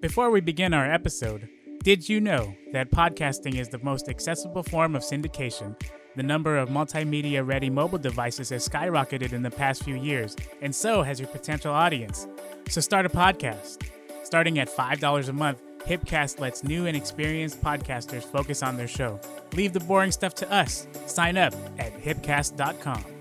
Before we begin our episode, did you know that podcasting is the most accessible form of syndication? The number of multimedia ready mobile devices has skyrocketed in the past few years, and so has your potential audience. So start a podcast. Starting at $5 a month, Hipcast lets new and experienced podcasters focus on their show. Leave the boring stuff to us. Sign up at hipcast.com.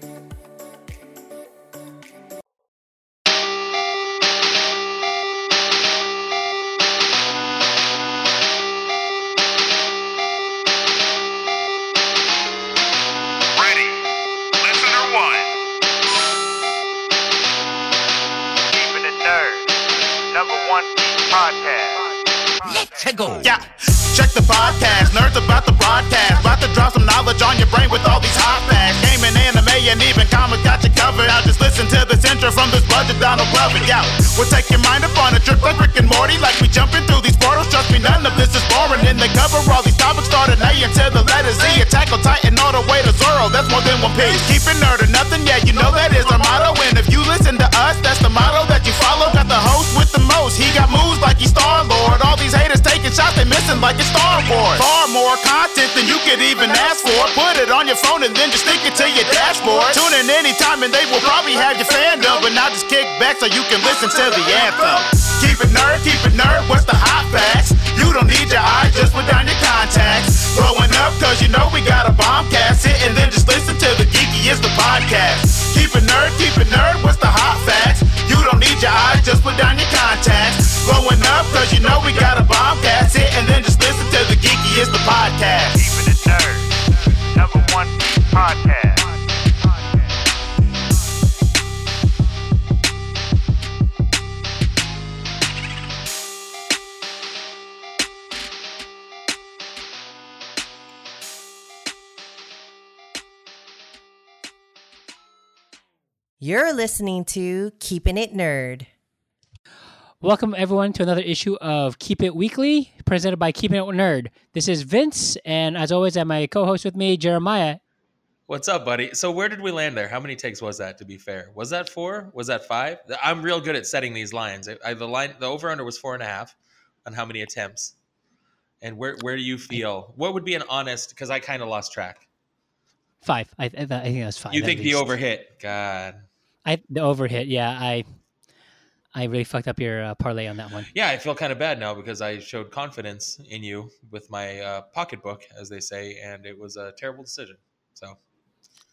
But now just kick back so you can listen to the anthem. Keep it nerd, keep it nerd. What's the hot facts? You don't need your eyes, just put down your contacts. Growing up, cause you know we got a bombcast. Sit and then just listen to the geeky is the podcast. Keep it nerd, keep it nerd. What's the hot facts? You don't need your eyes, just put down your contacts. Growing up, cause you know we got a bombcast. Sit and then just listen to the geeky is the podcast. Keeping it nerd. Number one podcast. Listening to Keeping It Nerd. Welcome everyone to another issue of Keep It Weekly, presented by Keeping It Nerd. This is Vince, and as always, I have my co-host with me, Jeremiah. What's up, buddy? So where did we land there? How many takes was that? To be fair, was that four? Was that five? I'm real good at setting these lines. I, I, the line, the over under was four and a half on how many attempts. And where where do you feel? What would be an honest? Because I kind of lost track. Five. I, I, I think that's five. You at think the over hit? God. I the overhit. Yeah, I I really fucked up your uh, parlay on that one. Yeah, I feel kind of bad now because I showed confidence in you with my uh, pocketbook, as they say, and it was a terrible decision. So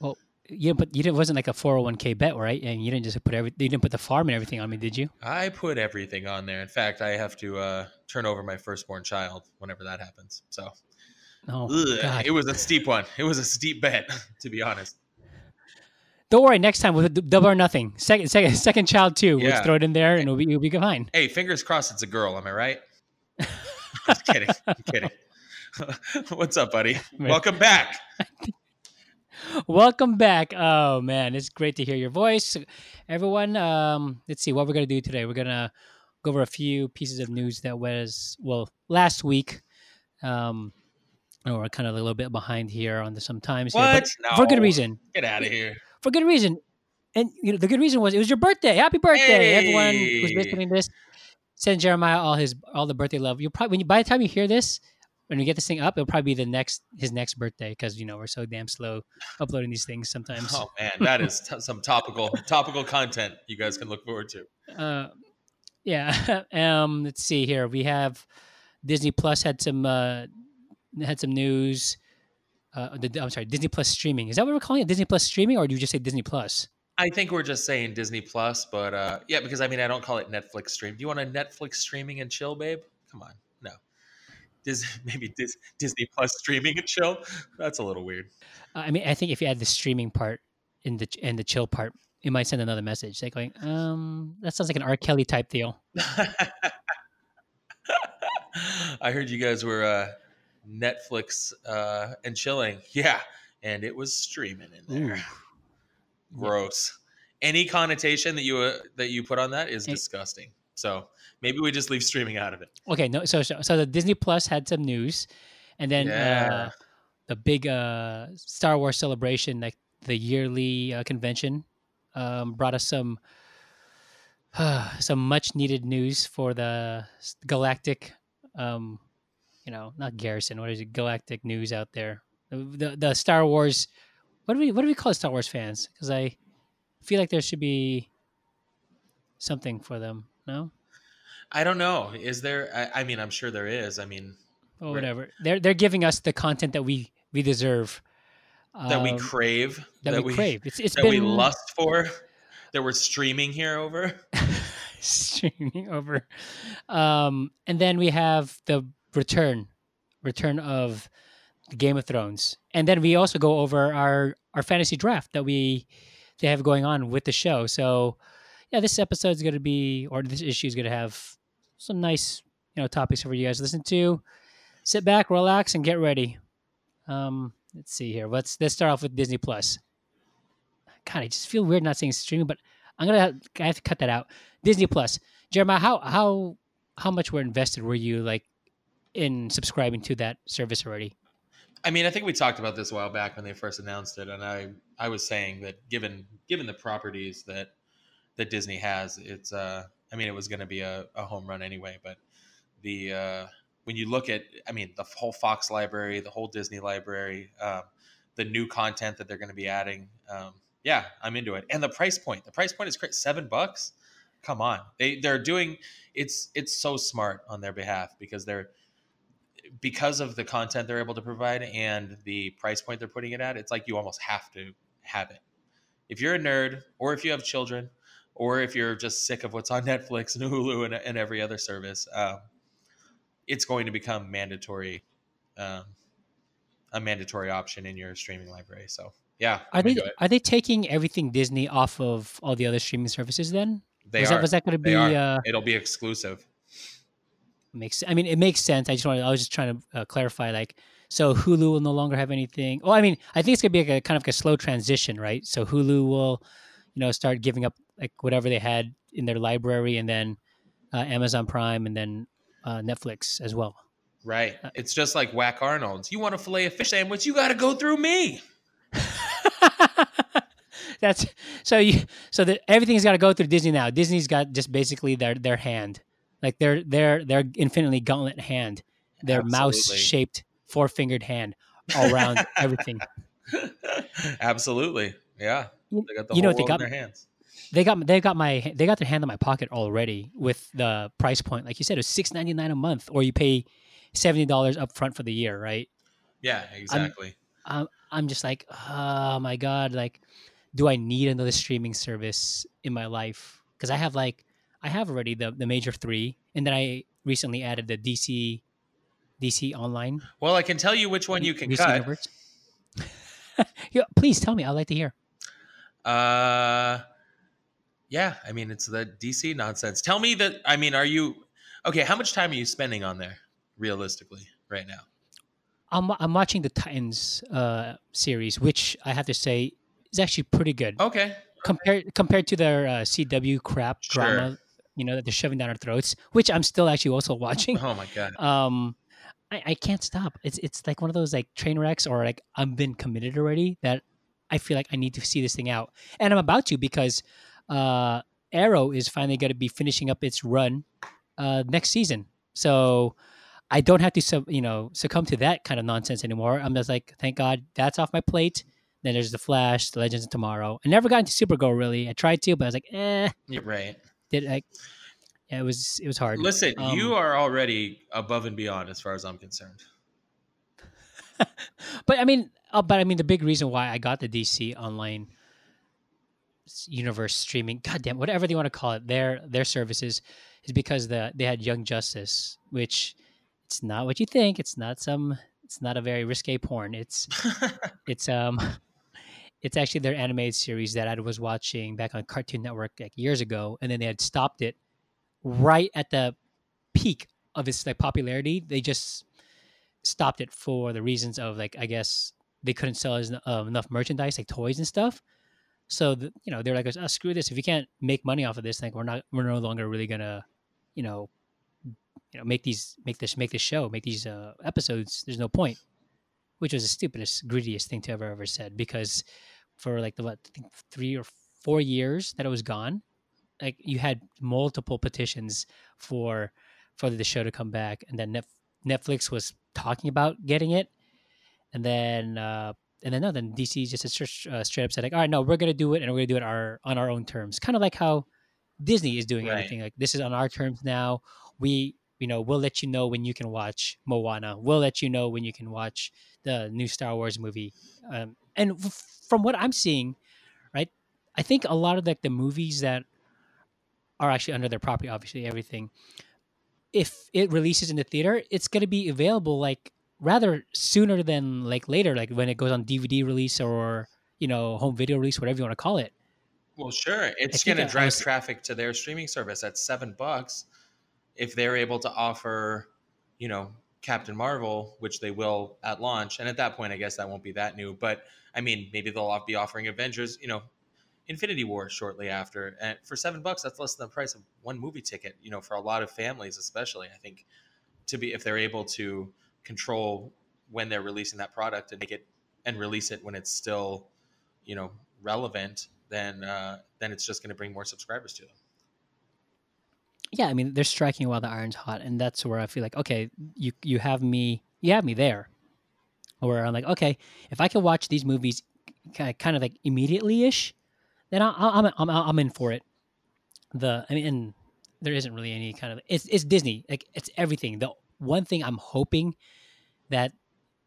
Well, you didn't put you didn't wasn't like a four hundred one k bet, right? And you didn't just put every you didn't put the farm and everything on me, did you? I put everything on there. In fact, I have to uh, turn over my firstborn child whenever that happens. So Oh, it was a steep one. It was a steep bet, to be honest. Don't worry. Next time with a double or nothing. Second, second, second child too. We'll Yeah. just throw it in there, and it'll be it'll be fine. Hey, fingers crossed it's a girl. Am I right? Just kidding. I'm kidding. What's up, buddy? Man. Welcome back. Welcome back. Oh man, it's great to hear your voice, everyone. Um, let's see what we're gonna do today. We're gonna go over a few pieces of news that was well last week. Um, and we're kind of a little bit behind here on the sometimes, here, What? but for good reason. Get out of here. For good reason. And you know the good reason was it was your birthday. Happy birthday, everyone who's listening to this. Send Jeremiah all his all the birthday love. You'll probably when you by the time you hear this, when we get this thing up, it'll probably be the next his next birthday because you know we're so damn slow uploading these things sometimes. Oh man, that is t- some topical topical content you guys can look forward to. Uh, yeah. um, let's see here. We have Disney Plus had some uh, had some news. Uh, the, I'm sorry, Disney Plus streaming. Is that what we're calling it? Disney Plus streaming, or do you just say Disney Plus? I think we're just saying Disney Plus, but uh, yeah, because I mean I don't call it Netflix stream. Do you want a Netflix streaming and chill, babe? Come on, no. Dis- maybe Dis- Disney Plus streaming and chill. That's a little weird. Uh, I mean, I think if you add the streaming part in the in the chill part, it might send another message. Like going, um, that sounds like an R. Kelly type deal. I heard you guys were uh, Netflix uh, and chilling. Yeah, and it was streaming in there. Gross. Any connotation that you uh, that you put on that is Hey. disgusting. So maybe we just leave streaming out of it. Okay, no. So so, so the Disney Plus had some news, and then Yeah. uh, the big uh, Star Wars celebration, like the yearly uh, convention, um, brought us some some much needed news for the galactic, um, you know, not garrison. What is it? Galactic news out there. The the, Star Wars. What do we what do we call Star Wars fans? Because I feel like there should be something for them. No, I don't know. Is there? I, I mean, I'm sure there is. I mean, or whatever. They're they're giving us the content that we we deserve. that we Um, crave, that, we, crave. It's it's that been we lust for, that we're streaming here over. streaming over. Um, and then we have the return, return of Game of Thrones, and then we also go over our our fantasy draft that we they have going on with the show. So yeah, this episode is going to be, or this issue is going to have some nice you know topics for you guys to listen to. Sit back, relax, and get ready. Um, let's see here. Let's let's start off with Disney Plus. God, I just feel weird not saying streaming, but I'm gonna have, I have to cut that out. Disney Plus, Jeremiah, how how how much were invested were you like in subscribing to that service already? I mean, I think we talked about this a while back when they first announced it, and I I was saying that given given the properties that that Disney has, it's uh I mean it was going to be a, a home run anyway, but the uh, when you look at I mean the whole Fox library, the whole Disney library, um, the new content that they're going to be adding, um, yeah, I'm into it, and the price point. The price point is great, seven bucks. Come on, they they're doing it's it's so smart on their behalf because they're because of the content they're able to provide and the price point they're putting it at, it's like you almost have to have it. If you're a nerd, or if you have children, or if you're just sick of what's on Netflix and Hulu and, and every other service, um, it's going to become mandatory, um, a mandatory option in your streaming library. So yeah, Are they are they taking everything Disney off of all the other streaming services? Then They was are. that was that going to be? Uh, It'll be exclusive. Makes I mean it makes sense. I just wanted I was just trying to uh, clarify like so Hulu will no longer have anything. Oh, I mean I think it's gonna be like a kind of like a slow transition, right? So Hulu will you know start giving up like whatever they had in their library, and then uh, Amazon Prime, and then uh, Netflix as well. Right. Uh, It's just like Whack Arnold's. You want to Filet-O-Fish sandwich? You got to go through me. That's so you so that everything's got to go through Disney now. Disney's got just basically their their hand, like their their their Infinity Gauntlet hand, their mouse shaped four fingered hand all around everything. Absolutely. Yeah. You- They got the you know what they got their hands. They got they got my they got their hand in my pocket already with the price point. Like you said, it was six ninety nine a month, or you pay seventy dollars up front for the year, right? Yeah, exactly. I'm I'm just like, oh my god, like, do I need another streaming service in my life? Because I have like, I have already the the major three, and then I recently added the DC, DC Online. well, I can tell you which one you can DC cut. Universe. yeah, please tell me. I'd like to hear. Uh, yeah, I mean it's the DC nonsense. Tell me that. I mean, are you okay? How much time are you spending on there, realistically, right now? I'm I'm watching the Titans uh, series, which I have to say is actually pretty good Okay, compared compared to their uh, CW crap Sure. drama. You know that they're shoving down our throats, which I'm still actually also watching. Oh my god. um I, I can't stop. It's it's like one of those like train wrecks or like i've been committed already that i feel like i need to see this thing out. And i'm about to because uh arrow is finally going to be finishing up its run uh next season. So i don't have to sub, you know succumb to that kind of nonsense anymore. I'm just like thank god that's off my plate. Then there's the flash the legends of tomorrow. I never got into supergirl really. I tried to but i was like eh. You're right. Did i yeah, it was it was hard Listen, Um, you are already above and beyond as far as I'm concerned. but I mean, uh, but I mean, the big reason why I got the DC online universe streaming, goddamn, whatever they want to call it, their their services, is because the they had Young Justice, which it's not what you think. It's not some. It's not a very risque porn. It's it's um, it's actually their animated series that I was watching back on Cartoon Network like years ago, and then they had stopped it right at the peak of its like popularity. They just stopped it for the reasons of like I guess they couldn't sell as, uh, enough merchandise like toys and stuff. So the, you know they're like, oh, screw this. If you can't make money off of this, like we're not we're no longer really gonna you know you know make these make this make this show make these uh, episodes. There's no point. Which was the stupidest, greediest thing to ever ever said because for like the what I think three or four years that it was gone, like you had multiple petitions for for the show to come back, and then Netflix was talking about getting it, and then uh, and then no, then DC just straight, uh, straight up said like, all right, no, we're gonna do it, and we're gonna do it our on our own terms, kind of like how Disney is doing Right. everything. Like this is on our terms now. We you know we'll let you know when you can watch Moana. We'll let you know when you can watch the new Star Wars movie. Um, and f- from what I'm seeing, right, I think a lot of like the movies that are actually under their property, obviously everything. If it releases in the theater, it's going to be available like rather sooner than like later, like when it goes on DVD release or you know home video release, whatever you want to call it. Well, sure. It's going to drive traffic to their streaming service at seven bucks. If they're able to offer, you know, Captain Marvel, which they will at launch, and at that point, I guess that won't be that new. But I mean, maybe they'll be offering Avengers, you know, Infinity War shortly after, and for seven bucks, that's less than the price of one movie ticket. You know, for a lot of families, especially, I think to be if they're able to control when they're releasing that product and make it and release it when it's still, you know, relevant, then uh, then it's just going to bring more subscribers to them. Yeah, I mean, they're striking while the iron's hot, and that's where I feel like, okay, you you have me, you have me there, where I'm like, okay, if I can watch these movies, kind of like immediately ish, then I, I'm I'm I'm in for it. The I mean, and there isn't really any kind of it's it's Disney, like it's everything. The one thing I'm hoping that,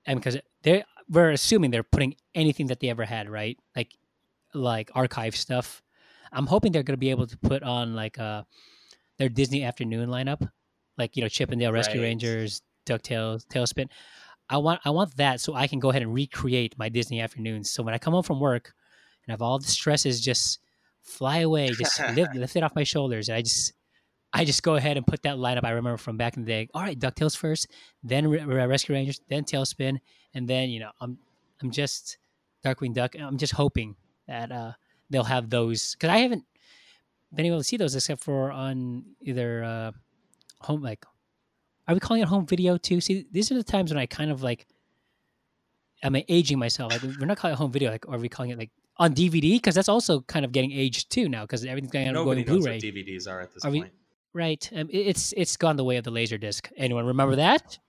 and because they're we're assuming they're putting anything that they ever had, right? Like like archive stuff. I'm hoping they're going to be able to put on like a their Disney afternoon lineup, like you know Chip and Dale Rescue Right. Rangers, Ducktales, Tailspin. I want I want that so I can go ahead and recreate my Disney afternoons. So when I come home from work and have all the stresses just fly away, just lift, lift it off my shoulders, and I just I just go ahead and put that lineup I remember from back in the day. All right, Ducktales first, then Re- Re- Rescue Rangers, then Tailspin, and then you know I'm I'm just Darkwing Duck. I'm just hoping that uh, they'll have those because I haven't been able to see those except for on either uh, home like are we calling it home video too? See, these are the times when I kind of like am I aging myself. Like we're not calling it home video, like are we calling it like on DVD? Because that's also kind of getting aged too now because everything's going on going knows Blu-ray. what DVDs are at this Are we- point. Right. Um, it's it's gone the way of the laser disc. Anyone remember that?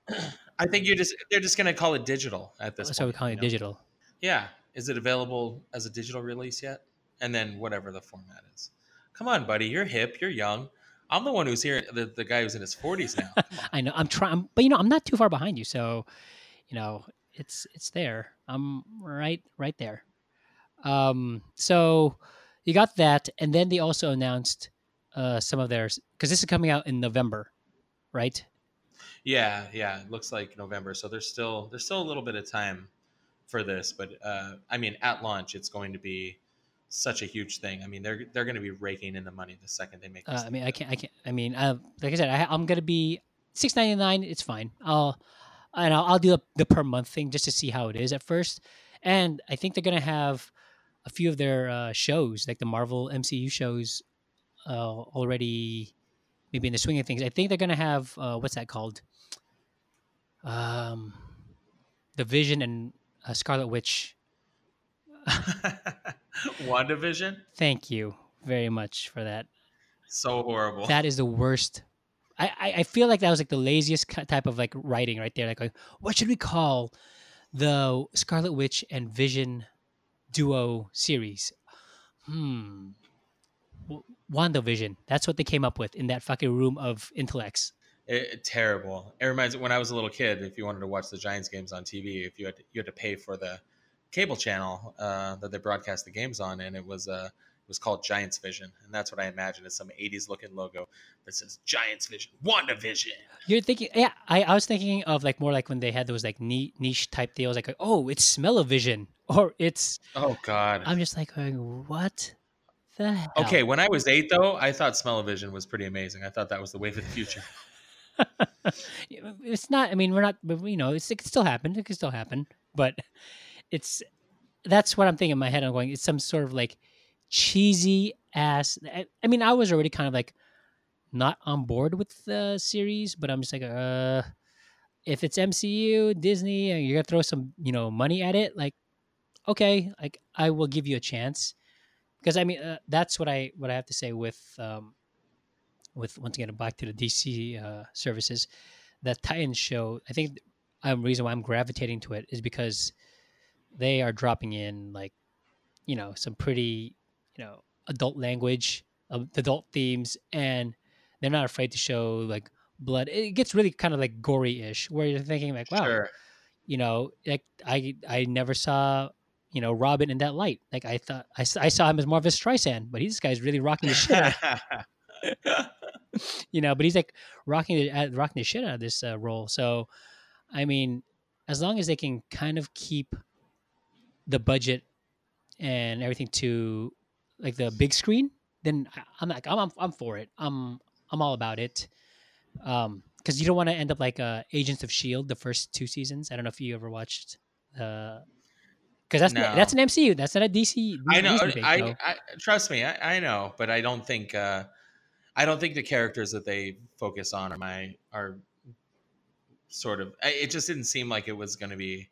I think you're just they're just going to call it digital at this point. That's point. why we call you it know? digital. Yeah. Is it available as a digital release yet? And then whatever the format is. Come on, buddy. You're hip. You're young. I'm the one who's here. The, the guy who's in his 40s now. I know. I'm trying, but you know, I'm not too far behind you, so you know, it's it's there. I'm right right there. Um, so you got that, and then they also announced uh some of theirs because this is coming out in November, right? Yeah, yeah. It looks like November. So there's still there's still a little bit of time for this, but uh, I mean, at launch, it's going to be such a huge thing. I mean, they're they're going to be raking in the money the second they make. This Uh, I mean, I can't, I can't. I mean, uh, like I said, I, I'm gonna be six ninety nine. It's fine. I'll and I'll, I'll do the, the per month thing just to see how it is at first. And I think they're gonna have a few of their uh, shows, like the Marvel MCU shows, uh, already maybe in the swing of things. I think they're gonna have uh, what's that called? Um, the Vision and uh, Scarlet Witch. WandaVision, Thank you very much for that. so horrible. that is the worst. I, I, I feel like that was like the laziest type of like writing right there. Like, like, what should we call the Scarlet Witch and Vision duo series? Hmm. WandaVision. That's what they came up with in that fucking room of intellects. It, terrible. It reminds me when I was a little kid. If you wanted to watch the Giants games on TV, if you had to, you had to pay for the cable channel uh, that they broadcast the games on, and it was uh, it was called Giants Vision, and that's what I imagine is some '80s looking logo that says Giants Vision, WandaVision. You're thinking, yeah. I, I was thinking of like more like when they had those like niche type deals, like oh, it's Smell-O-Vision, or it's. Oh God. I'm just like going, what the hell? okay, when I was eight though, I thought Smell-O-Vision was pretty amazing. I thought that was the wave of the future. it's not. I mean, we're not. You know, it's, it could still happen. It could still happen. But it's that's what I'm thinking in my head. I'm going. It's some sort of like cheesy ass. I, I mean, I was already kind of like not on board with the series, but I'm just like, uh, if it's MCU, Disney, and you're gonna throw some, you know, money at it, like, okay, like I will give you a chance because I mean uh, that's what I what I have to say with um, with once again back to the DC uh, services, that Titans show. I think um, reason why I'm gravitating to it is because they are dropping in like you know some pretty you know adult language, adult themes, and they're not afraid to show like blood. It gets really kind of like gory ish, where you're thinking like, wow, Sure. you know, like I I never saw you know Robin in that light. Like I thought I, I saw him as more of a Streisand, but he, this guy's really rocking the shit. you know, but he's like rocking the rocking the shit out of this uh, role. So, I mean, as long as they can kind of keep the budget and everything to like the big screen, then I'm like I'm I'm, I'm for it. I'm I'm all about it. Um, because you don't want to end up like uh, Agents of Shield, the first two seasons. I don't know if you ever watched. Uh, because that's No. that's an MCU. That's not a DC. I know. Thing, I, so- I trust me. I, I know, but I don't think. Uh, I don't think the characters that they focus on are my are sort of. I- It just didn't seem like it was going to be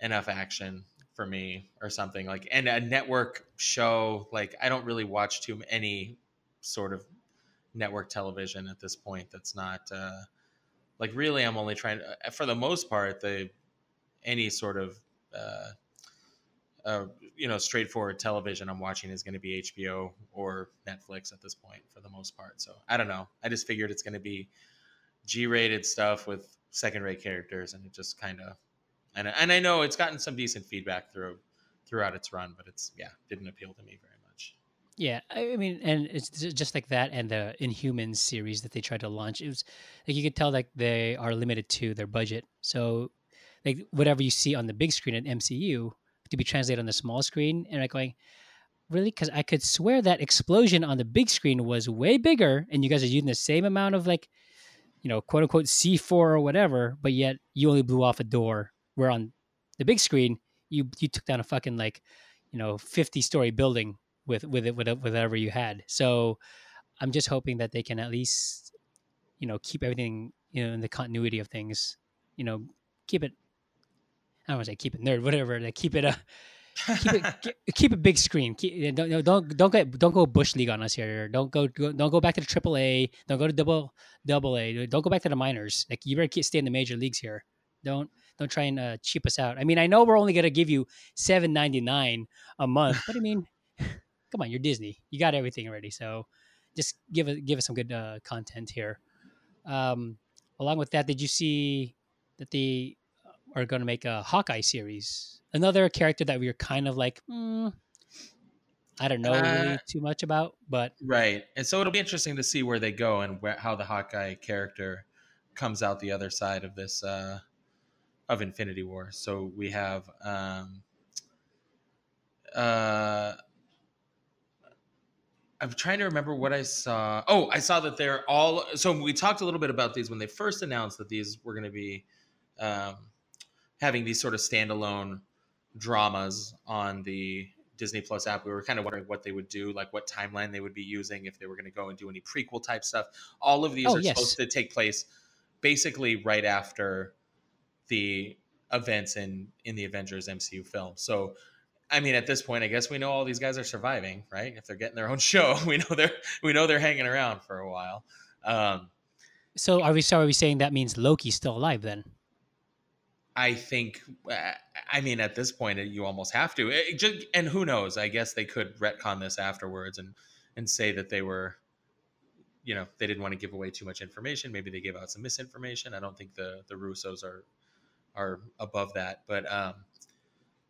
enough action for me or something like. And a network show like I don't really watch too any sort of network television at this point. That's not uh, like really. I'm only trying to, for the most part the any sort of. Uh, uh, you know, straightforward television I'm watching is going to be HBO or Netflix at this point for the most part. So I don't know. I just figured it's going to be G-rated stuff with second-rate characters, and it just kind of and and I know it's gotten some decent feedback through throughout its run, but it's yeah didn't appeal to me very much. Yeah, I mean, and it's just like that, and the Inhumans series that they tried to launch. It was like you could tell like they are limited to their budget. So, like whatever you see on the big screen at MCU to be translated on the small screen, and i'm like going, really? Because I could swear that explosion on the big screen was way bigger, and you guys are using the same amount of like, you know, quote unquote C four or whatever, but yet you only blew off a door. Where on the big screen, you you took down a fucking like, you know, fifty story building with with it with whatever you had. So I'm just hoping that they can at least you know keep everything you know in the continuity of things. You know, keep it. I don't want to say keep it nerd, whatever. Like keep it a keep it keep it big screen. Keep, don't don't don't get don't go bush league on us here. Don't go, go don't go back to the triple A. Don't go to double double A. Don't go back to the minors. Like you better keep, stay in the major leagues here. Don't don't try and uh, cheap us out. I mean, I know we're only gonna give you seven ninety nine a month, but I mean, come on, you're Disney. You got everything already. So just give it give us some good uh, content here. Um, along with that, did you see that they are going to make a Hawkeye series? Another character that we are kind of like, hmm, I don't know really Uh, too much about, but Right, and so it'll be interesting to see where they go and where, how the Hawkeye character comes out the other side of this uh, of Infinity War. So we have um, uh, I'm trying to remember what I saw. Oh, I saw that they're all. So we talked a little bit about these when they first announced that these were going to be um, having these sort of standalone dramas on the Disney Plus app. We were kind of wondering what they would do, like what timeline they would be using, if they were going to go and do any prequel type stuff. All of these Oh, are yes. supposed to take place basically right after the events in in the Avengers MCU film. So I mean, at this point, I guess we know all these guys are surviving, right? If they're getting their own show, we know they're we know they're hanging around for a while. Um, so are we? So are we saying that means Loki's still alive then? I think, uh, I mean, at this point, you almost have to. It just, and who knows? I guess they could retcon this afterwards and and say that they were, you know, they didn't want to give away too much information. Maybe they gave out some misinformation. I don't think the the Russos are are above that, but um,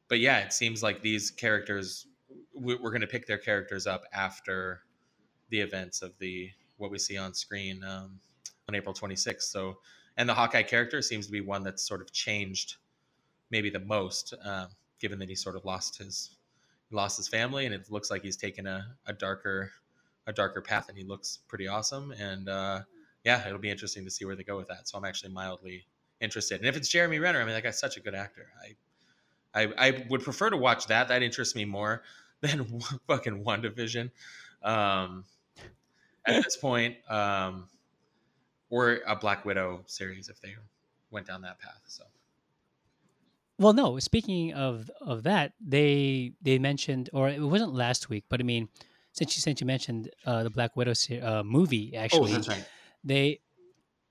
but yeah, it seems like these characters we- we're going to pick their characters up after the events of the what we see on screen um, on April 26th. So, and the Hawkeye character seems to be one that's sort of changed maybe the most, um, given that he sort of lost his lost his family, and it looks like he's taken a, a darker a darker path, and he looks pretty awesome. And uh, yeah, it'll be interesting to see where they go with that. So I'm actually mildly interested. And if it's Jeremy Renner, I mean, that guy's such a good actor. I I, I would prefer to watch that. That interests me more than fucking WandaVision. Um, at this point, um, or a Black Widow series if they went down that path. So Well, no. Speaking of of that, they they mentioned, or it wasn't last week, but I mean, since you since you mentioned uh, the Black Widow se- uh, movie, actually, right. they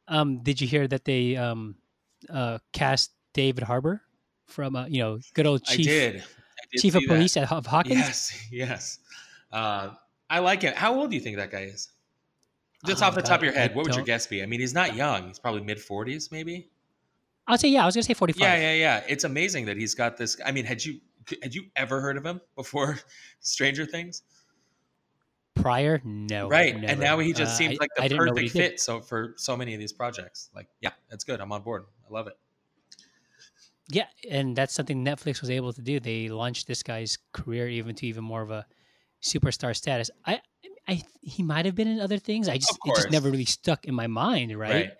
um did you hear that they um uh cast David Harbour from uh, you know good old I chief did. I did chief of that. police at, of Hawkins? Yes, yes. Uh, I like it. How old do you think that guy is? Just Oh, off the top of your God, I head, what would your guess be? I mean, he's not young. He's probably mid forties, maybe. I'll say yeah. I was gonna say forty five. Yeah, yeah, yeah. It's amazing that he's got this. I mean, had you had you ever heard of him before Stranger Things? Prior, no. right, and now he just Uh, seems I- like the I what perfect fit. So for so many of these projects, like, yeah, that's good. I'm on board. I love it. Yeah, and that's something Netflix was able to do. They launched this guy's career even to even more of a superstar status. I, I, he might have been in other things. I just, it just never really stuck in my mind, right? Right.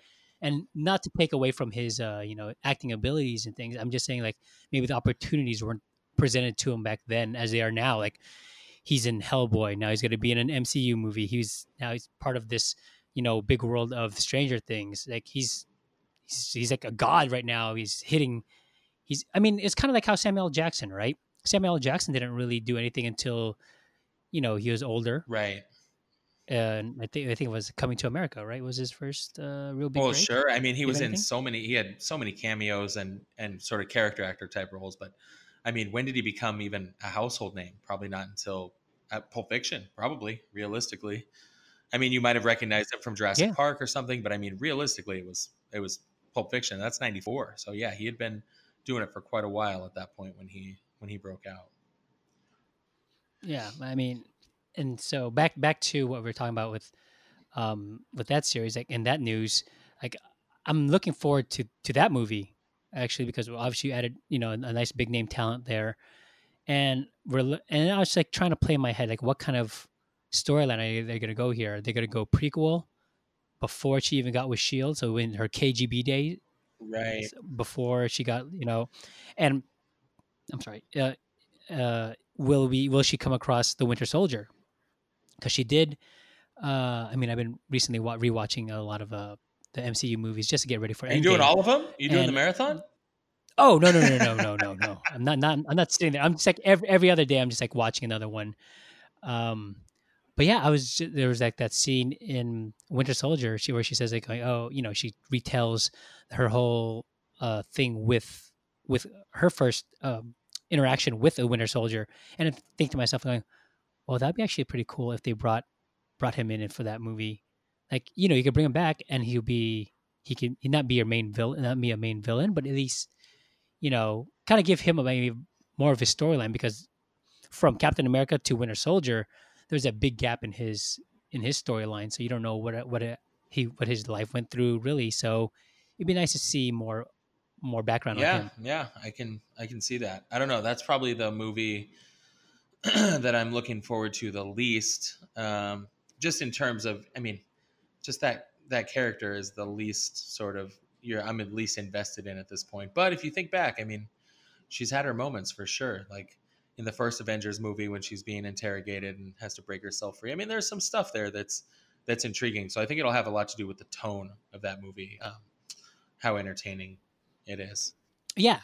And not to take away from his, uh, you know, acting abilities and things. I'm just saying, like, maybe the opportunities weren't presented to him back then as they are now. Like, he's in Hellboy now. He's going to be in an MCU movie. He's now he's part of this, you know, big world of Stranger Things. Like, he's, he's, he's like a god right now. He's hitting he's I mean, it's kind of like how Samuel Jackson, right? Samuel Jackson didn't really do anything until you know, he was older. Right. And I think I think it was Coming to America, right? Was his first uh, real big Well, break? sure. I mean, he was in anything? so many. He had so many cameos and and sort of character actor type roles. But I mean, when did he become even a household name? Probably not until at Pulp Fiction. Probably, realistically. I mean, you might have recognized it from Jurassic Yeah. Park or something, but I mean, realistically, it was it was Pulp Fiction. That's '94. So yeah, he had been doing it for quite a while at that point when he when he broke out. Yeah, I mean, and so back back to what we were talking about with um with that series, like in that news, like I'm looking forward to to that movie actually because obviously you added you know a, nice big name talent there, and we're and I was like trying to play in my head like what kind of storyline are they going to go here? Are they going to go prequel before she even got with Shield? So in her KGB days, Right. before she got you know and i'm sorry uh, uh will we will she come across the winter soldier because she did uh i mean i've been recently wa- rewatching a lot of uh the mcu movies just to get ready for Are you doing all of them? Are You doing the marathon? oh no no no no no no no. I'm not not i'm not sitting there. I'm just like every, every other day i'm just like watching another one. Um but yeah i was ju- there was like that scene in winter soldier she where she says like oh you know she retells her whole uh thing with with her first um interaction with a winter soldier. And I think to myself going well that'd be actually pretty cool if they brought brought him in for that movie like you know you could bring him back and he'll be he can he'd not be your main villain not be a main villain but at least you know kind of give him a maybe more of his storyline because from captain america to winter soldier there's a big gap in his in his storyline. So you don't know what what it, he what his life went through really. So it'd be nice to see more more background on yeah yeah i can i can see that. I don't know that's probably the movie that i'm looking forward to the least um just in terms of i mean just that that character is the least sort of you're i'm at least invested in at this point. But if you think back i mean she's had her moments for sure. Like in the first avengers movie when she's being interrogated and has to break herself free. I mean there's some stuff there that's that's intriguing. So i think it'll have a lot to do with the tone of that movie um, how entertaining it is. Yeah.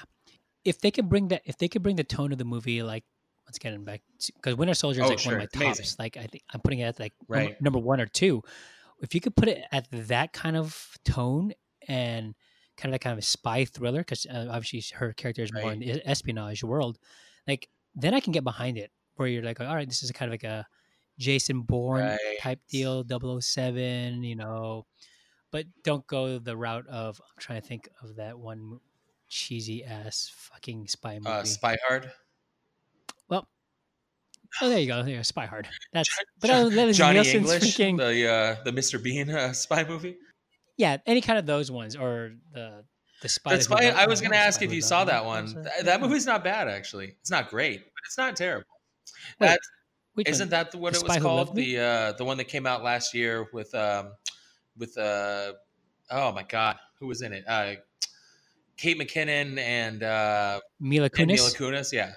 If they could bring that if they could bring the tone of the movie like let's get back because winter soldier is Oh, like one of my tops. Amazing. like i think i'm putting it at like number, number one or two if you could put it at that kind of tone and kind of that kind of a spy thriller because uh, obviously her character is more in the espionage world like then i can get behind it where you're like all right this is kind of like a jason bourne Right. type deal 007 you know but don't go the route of i'm trying to think of that one cheesy ass fucking spy movie. Uh, spy hard? Well oh there you go there you go spy hard that's but that was Johnny Nielsen's English, freaking- the uh, the Mr. Bean uh, spy movie. yeah any kind of those ones or the the spy That's Who why I was going to ask if you saw that one. that? Th- That movie's not bad actually. It's not great, but it's not terrible. Wait, That isn't one? that what The it was called? The uh, the one that came out last year with um with uh oh my god, who was in it? Uh, Kate McKinnon and uh, Mila and Mila Kunis. Kunis. Yeah,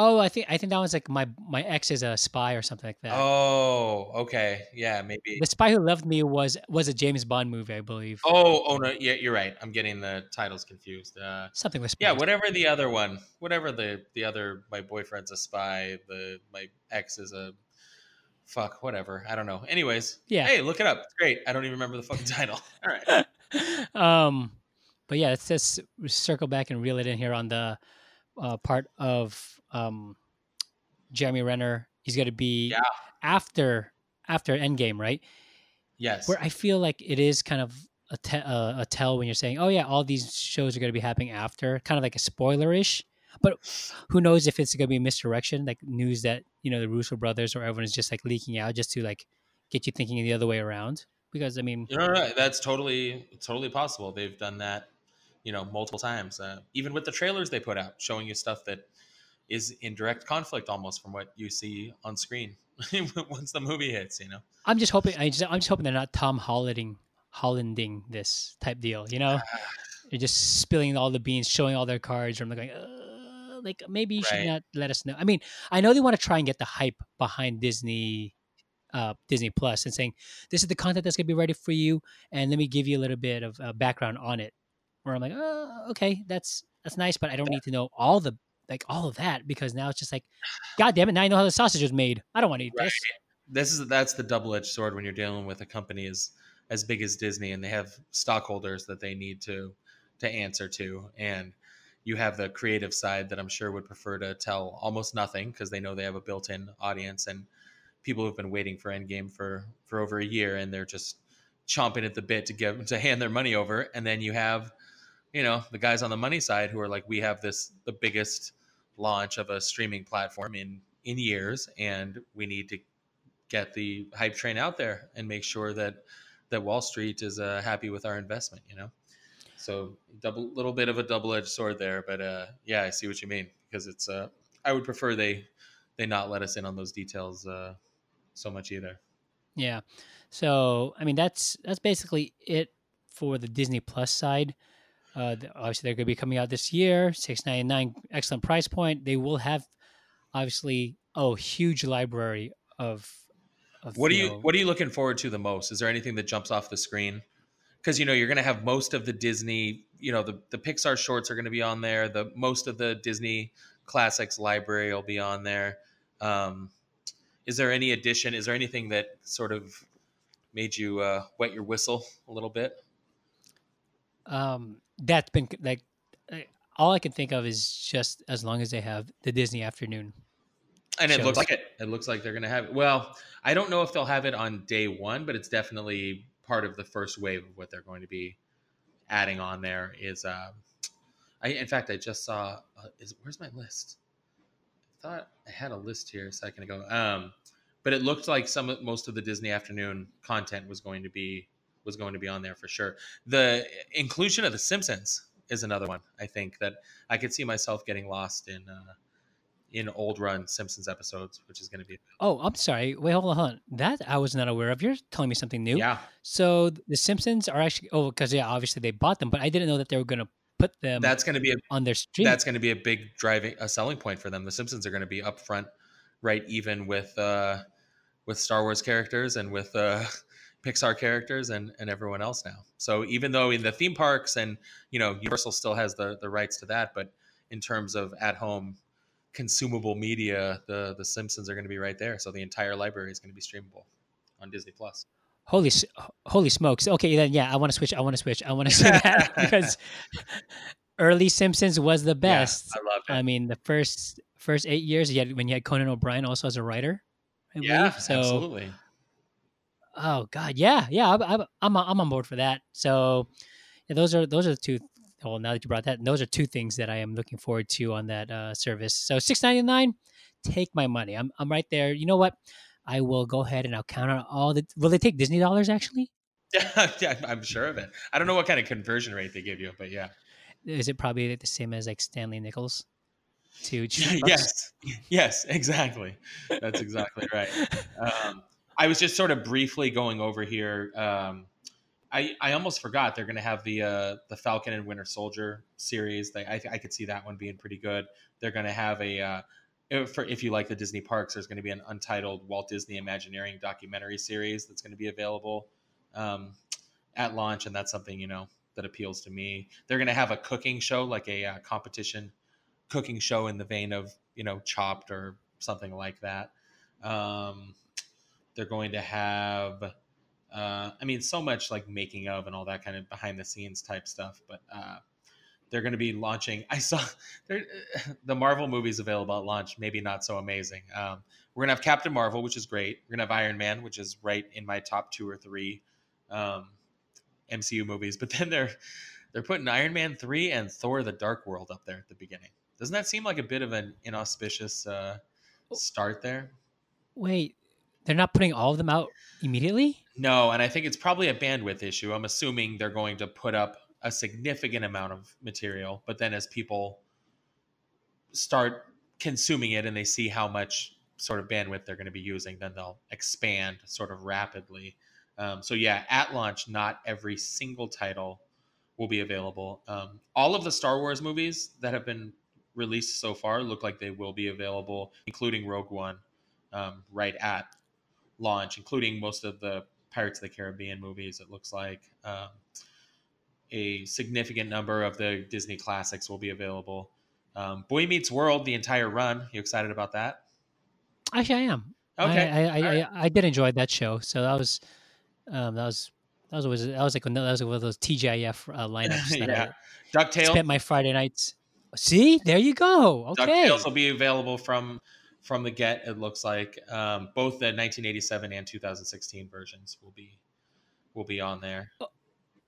Oh, I think I think that was like my my ex is a spy or something like that. Oh, okay, yeah, maybe. The Spy Who Loved Me was was a James Bond movie, I believe. Oh, oh no, yeah, you're right. I'm getting the titles confused. Uh, Something with yeah, whatever the other one, whatever the the other. My boyfriend's a spy. The my ex is a fuck. Whatever. I don't know. Anyways, Yeah. Hey, look it up. It's great. I don't even remember the fucking title. All right. um, but yeah, let's just circle back and reel it in here on the uh, part of um, Jeremy Renner. He's going to be Yeah. after after Endgame, right? Yes. Where I feel like it is kind of a, te- uh, a tell when you're saying, "Oh yeah, all these shows are going to be happening after," kind of like a spoilerish. But who knows if it's going to be misdirection, like news that you know the Russo brothers or everyone is just like leaking out just to like get you thinking the other way around. Because I mean, You know, no, that's totally totally possible. They've done that, you know, multiple times. Uh, even with the trailers they put out, showing you stuff that is in direct conflict almost from what you see on screen once the movie hits. You know. I'm just hoping. I just, I'm just hoping they're not Tom Hollanding, Hollanding this type deal. You know, they're just spilling all the beans, showing all their cards. I'm like, going, uh, like maybe you should not let us know. I mean, I know they want to try and get the hype behind Disney, uh, Disney Plus, and saying this is the content that's gonna be ready for you, and let me give you a little bit of uh, background on it. Where I'm like, oh, okay, that's that's nice, but I don't need to know all the like all of that because now it's just like, god damn it, now I know how the sausage was made. I don't want to eat this. This is that's the double edged sword when you're dealing with a company as as big as Disney and they have stockholders that they need to to answer to and you have the creative side that I'm sure would prefer to tell almost nothing because they know they have a built-in audience and people who've been waiting for Endgame for for over a year and they're just chomping at the bit to give to hand their money over and then you have you know the guys on the money side who are like we have this the biggest launch of a streaming platform in in years and we need to get the hype train out there and make sure that that Wall Street is uh, happy with our investment you know so double little bit of a double-edged sword there but uh yeah I see what you mean because it's uh I would prefer they they not let us in on those details uh so much either Yeah. So I mean that's that's basically it for the Disney Plus side. Uh, obviously, they're going to be coming out this year. Six ninety nine, excellent price point. They will have obviously oh huge library of. of What are you know- What are you looking forward to the most? Is there anything that jumps off the screen? Because you know you're going to have most of the Disney, you know the the Pixar shorts are going to be on there. The most of the Disney classics library will be on there. Um, is there any addition? Is there anything that sort of made you uh, wet your whistle a little bit? um, that's been like uh, all I can think of is just as long as they have the Disney afternoon. And it looks like it. It looks like they're going to have it. Well, I don't know if they'll have it on day one, but it's definitely part of the first wave of what they're going to be adding on there. Is um, I in fact I just saw uh, is where's my list? I thought I had a list here a second ago. Um, but it looked like some of- most of the Disney afternoon content was going to be was going to be on there for sure. The inclusion of the Simpsons is another one. I think that I could see myself getting lost in. Uh, in old run Simpsons episodes, which is going to be Oh, I'm sorry. Wait, hold on, hold on. That I was not aware of. You're telling me something new. yeah. So the Simpsons are actually oh because yeah obviously they bought them but I didn't know that they were going to put them That's going to be a on their stream. that's going to be a big driving a selling point for them. The Simpsons are going to be up front, right? Even with uh, with Star Wars characters and with uh, Pixar characters and and everyone else now. So even though in the theme parks and you know Universal still has the the rights to that, but in terms of at home consumable media, the the Simpsons are going to be right there. So the entire library is going to be streamable on Disney Plus. holy holy smokes. Okay, then yeah, I want to switch. I want to switch. I want to say that because early Simpsons was the best. I love it. I mean, the first first eight years, you had, when you had Conan O'Brien also as a writer. I yeah, believe. So, absolutely. Oh god, yeah, yeah, I, I, I'm I'm on board for that. So, yeah, those are those are the two. Well, now that you brought that, those are two things that I am looking forward to on that uh, service. So, six ninety nine, take my money. I'm I'm right there. You know what? I will go ahead and I'll count on all the. Will they take Disney dollars actually? Yeah, yeah, I'm sure of it. I don't know what kind of conversion rate they give you, but yeah. Is it probably the same as like Stanley Nickels? To yes, yes, exactly. That's exactly right. Um, I was just sort of briefly going over here. Um, I I almost forgot they're going to have the uh, the Falcon and Winter Soldier series. They, I I could see that one being pretty good. They're going to have a uh, if, for if you like the Disney parks, there's going to be an untitled Walt Disney Imagineering documentary series that's going to be available um, at launch, and that's something you know that appeals to me. They're going to have a cooking show, like a uh, competition cooking show in the vein of you know Chopped or something like that. Um, they're going to have, uh, I mean, so much like making of and all that kind of behind the scenes type stuff, but. Uh, they're going to be launching. I saw the Marvel movies available at launch. Maybe not so amazing. Um, we're going to have Captain Marvel, which is great. We're going to have Iron Man, which is right in my top two or three um, MCU movies. But then they're they're putting Iron Man three and Thor: The Dark World up there at the beginning. Doesn't that seem like a bit of an inauspicious uh, start there? Wait, they're not putting all of them out immediately? No, and I think it's probably a bandwidth issue. I'm assuming they're going to put up a significant amount of material, but then as people start consuming it and they see how much sort of bandwidth they're going to be using, then they'll expand sort of rapidly. Um, so yeah, at launch, not every single title will be available. Um, all of the Star Wars movies that have been released so far look like they will be available, including Rogue One, um, right at launch, including most of the Pirates of the Caribbean movies. It looks like um, a significant number of the Disney classics will be available. Um, Boy Meets World, the entire run. You excited about that? Actually, I am. Okay. I I, I, right. I, I did enjoy that show. So that was, um, that was that was always that was like one- that was one of those TGIF uh, lineups that yeah. I DuckTales. spent my Friday nights. See, there you go. Okay. DuckTales will be available from from the get. It looks like um, both the 1987 and 2016 versions will be will be on there.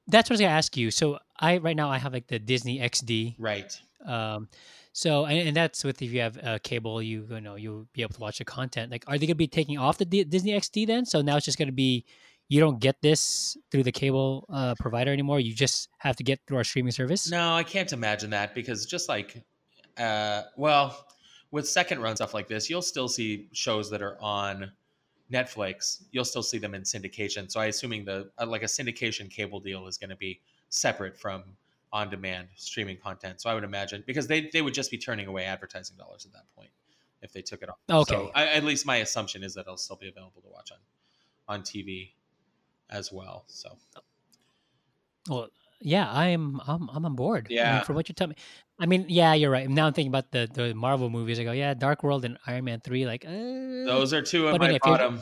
That's what I was gonna ask you. So I right now I have like the Disney XD. Right. Um, so and, and that's with if you have uh, cable, you you know you'll be able to watch the content. Like, are they gonna be taking off the D- Disney XD then? So now it's just gonna be you don't get this through the cable uh, provider anymore. You just have to get through our streaming service. No, I can't imagine that because just like, uh, well, with second run stuff like this, you'll still see shows that are on Netflix. You'll still see them in syndication. So I assuming the uh, like a syndication cable deal is going to be separate from on-demand streaming content. So I would imagine because they they would just be turning away advertising dollars at that point if they took it off. Okay. So I, at least my assumption is that it'll still be available to watch on on TV as well. So Well, yeah, I'm I'm I'm on board. I mean, Yeah. from what you tell me, I mean, yeah, you're right. Now I'm thinking about the the Marvel movies. I go, yeah, Dark World and Iron Man three. Like, uh, those are two of my bottom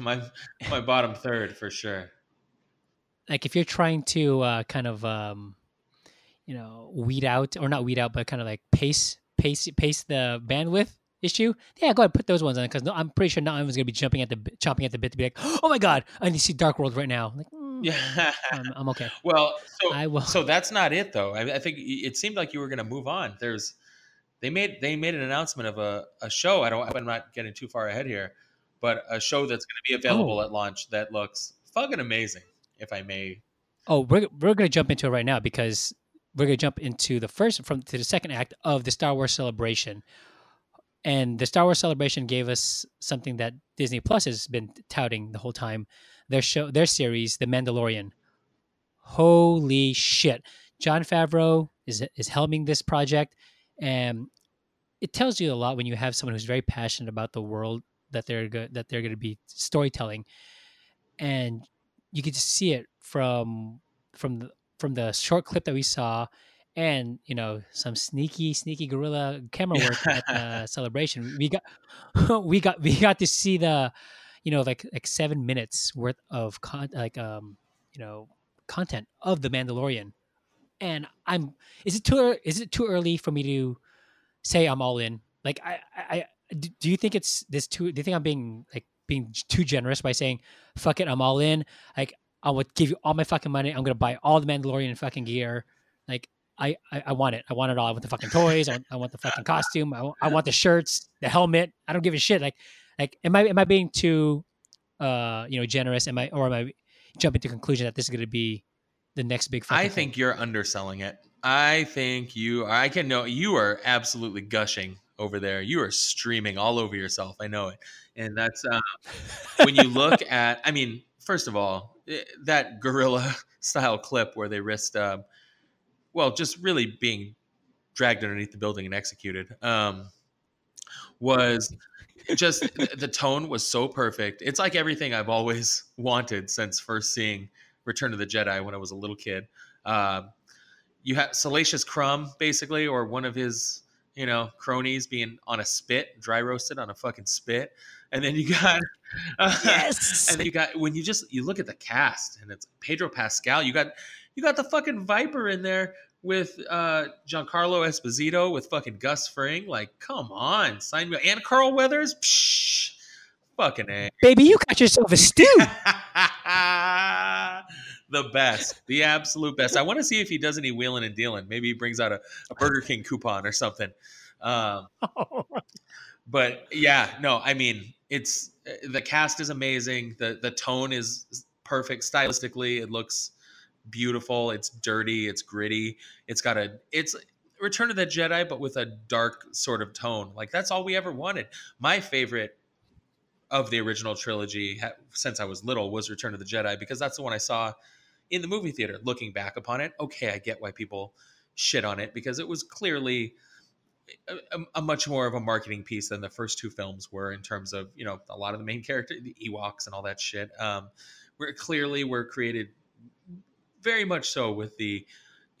my my bottom third for sure. like if you're trying to uh, kind of um, you know weed out or not weed out, but kind of like pace pace pace the bandwidth issue. Yeah, go ahead put those ones on because no, I'm pretty sure not everyone's gonna be jumping at the bit- chomping at the bit to be like, oh my god, I need to see Dark World right now. Like, Mm, yeah. I'm, I'm okay. well, so I will. so that's not it though. I, I think it seemed like you were going to move on. There's they made they made an announcement of a, a show. I don't. I'm not getting too far ahead here, but a show that's going to be available Oh. at launch that looks fucking amazing. If I may, Oh, we're we're gonna jump into it right now because we're gonna jump into the first from to the second act of the Star Wars celebration. And the Star Wars celebration gave us something that Disney Plus has been touting the whole time. Their show their series, The Mandalorian. Holy shit. Jon Favreau is is helming this project and it tells you a lot when you have someone who's very passionate about the world that they're go- that they're going to be storytelling and you get to see it from from the from the short clip that we saw and you know some sneaky sneaky guerrilla camera work at the celebration we got we got we got to see the you know like like seven minutes worth of con- like um you know content of the mandalorian and i'm is it too is it too early for me to say i'm all in like i i, do you think it's this too do you think i'm being like being too generous by saying fuck it i'm all in like I would give you all my fucking money. I'm gonna buy all the Mandalorian fucking gear. Like I, I, I want it. I want it all. I want the fucking toys. I want, I want the fucking costume. I, I want the shirts, the helmet. I don't give a shit. Like, like am I am I being too, uh, you know, generous? Am I or am I jumping to conclusion that this is gonna be the next big? I thing? think you're underselling it. I think you. I can know you are absolutely gushing over there. You are streaming all over yourself. I know it, and that's uh, when you look at. I mean, first of all, eh, that gorilla style clip where they risked, um, well, just really being dragged underneath the building and executed. Um, was just the- tone was so perfect. It's like everything I've always wanted since first seeing Return of the Jedi when I was a little kid. Um, you have Salacious Crumb, basically, or one of his, you know, cronies being on a spit, dry roasted on a fucking spit, and then you got, Yes. and then you got when you just you look at the cast and it's Pedro Pascal. You got you got the fucking Viper in there with uh Giancarlo Esposito with fucking Gus Fring. Like, come on, sign me and Carl Weathers. Psh, fucking a. Baby, you got yourself a stew. the best, the absolute best. I want to see if he does any wheeling and dealing. Maybe he brings out a, a Burger King coupon or something. Um, but yeah, no, I mean, it's the cast is amazing. the The tone is perfect stylistically. It looks beautiful. It's dirty. It's gritty. It's got a. It's Return of the Jedi, but with a dark sort of tone. Like that's all we ever wanted. My favorite of the original trilogy since I was little was Return of the Jedi because that's the one I saw in the movie theater. Looking back upon it, okay, I get why people shit on it because it was clearly a, a- much more of a marketing piece than the first two films were in terms of you know a lot of the main character, the Ewoks and all that shit. Um, were clearly were created very much so with the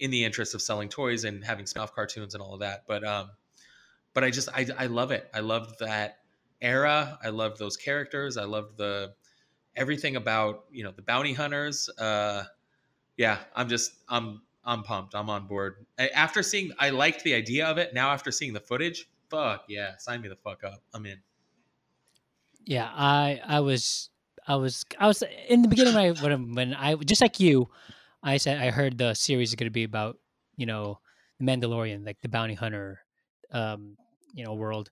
in the interest of selling toys and having spin-off cartoons and all of that. But um, but I just I I love it. I love that era. I loved those characters. I loved the everything about you know the bounty hunters. Uh, yeah, I'm just I'm I'm pumped. I'm on board. After seeing, I liked the idea of it. Now after seeing the footage, fuck yeah, sign me the fuck up. I'm in. Yeah, I I was I was I was in the beginning when I when I just like you, I said I heard the series is going to be about you know the Mandalorian, like the bounty hunter, um, you know, world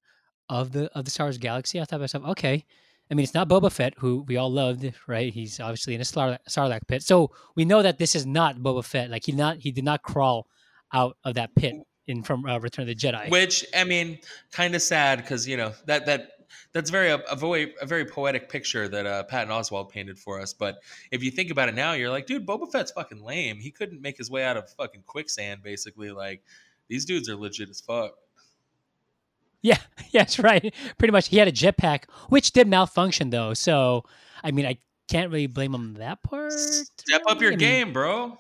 of the of the Star Wars galaxy. I thought to myself, okay. I mean, it's not Boba Fett, who we all loved, right? He's obviously in a Sarlacc, Sarlacc pit, so we know that this is not Boba Fett. Like he not he did not crawl out of that pit in from uh, Return of the Jedi. Which I mean, kind of sad because you know that that that's very a, a very a very poetic picture that uh, Patton Oswalt painted for us. But if you think about it now, you're like, dude, Boba Fett's fucking lame. He couldn't make his way out of fucking quicksand. Basically, like these dudes are legit as fuck. Yeah, yeah, that's right. Pretty much, he had a jetpack, which did malfunction though. So, I mean, I can't really blame him that part. Step up your I mean- game, bro.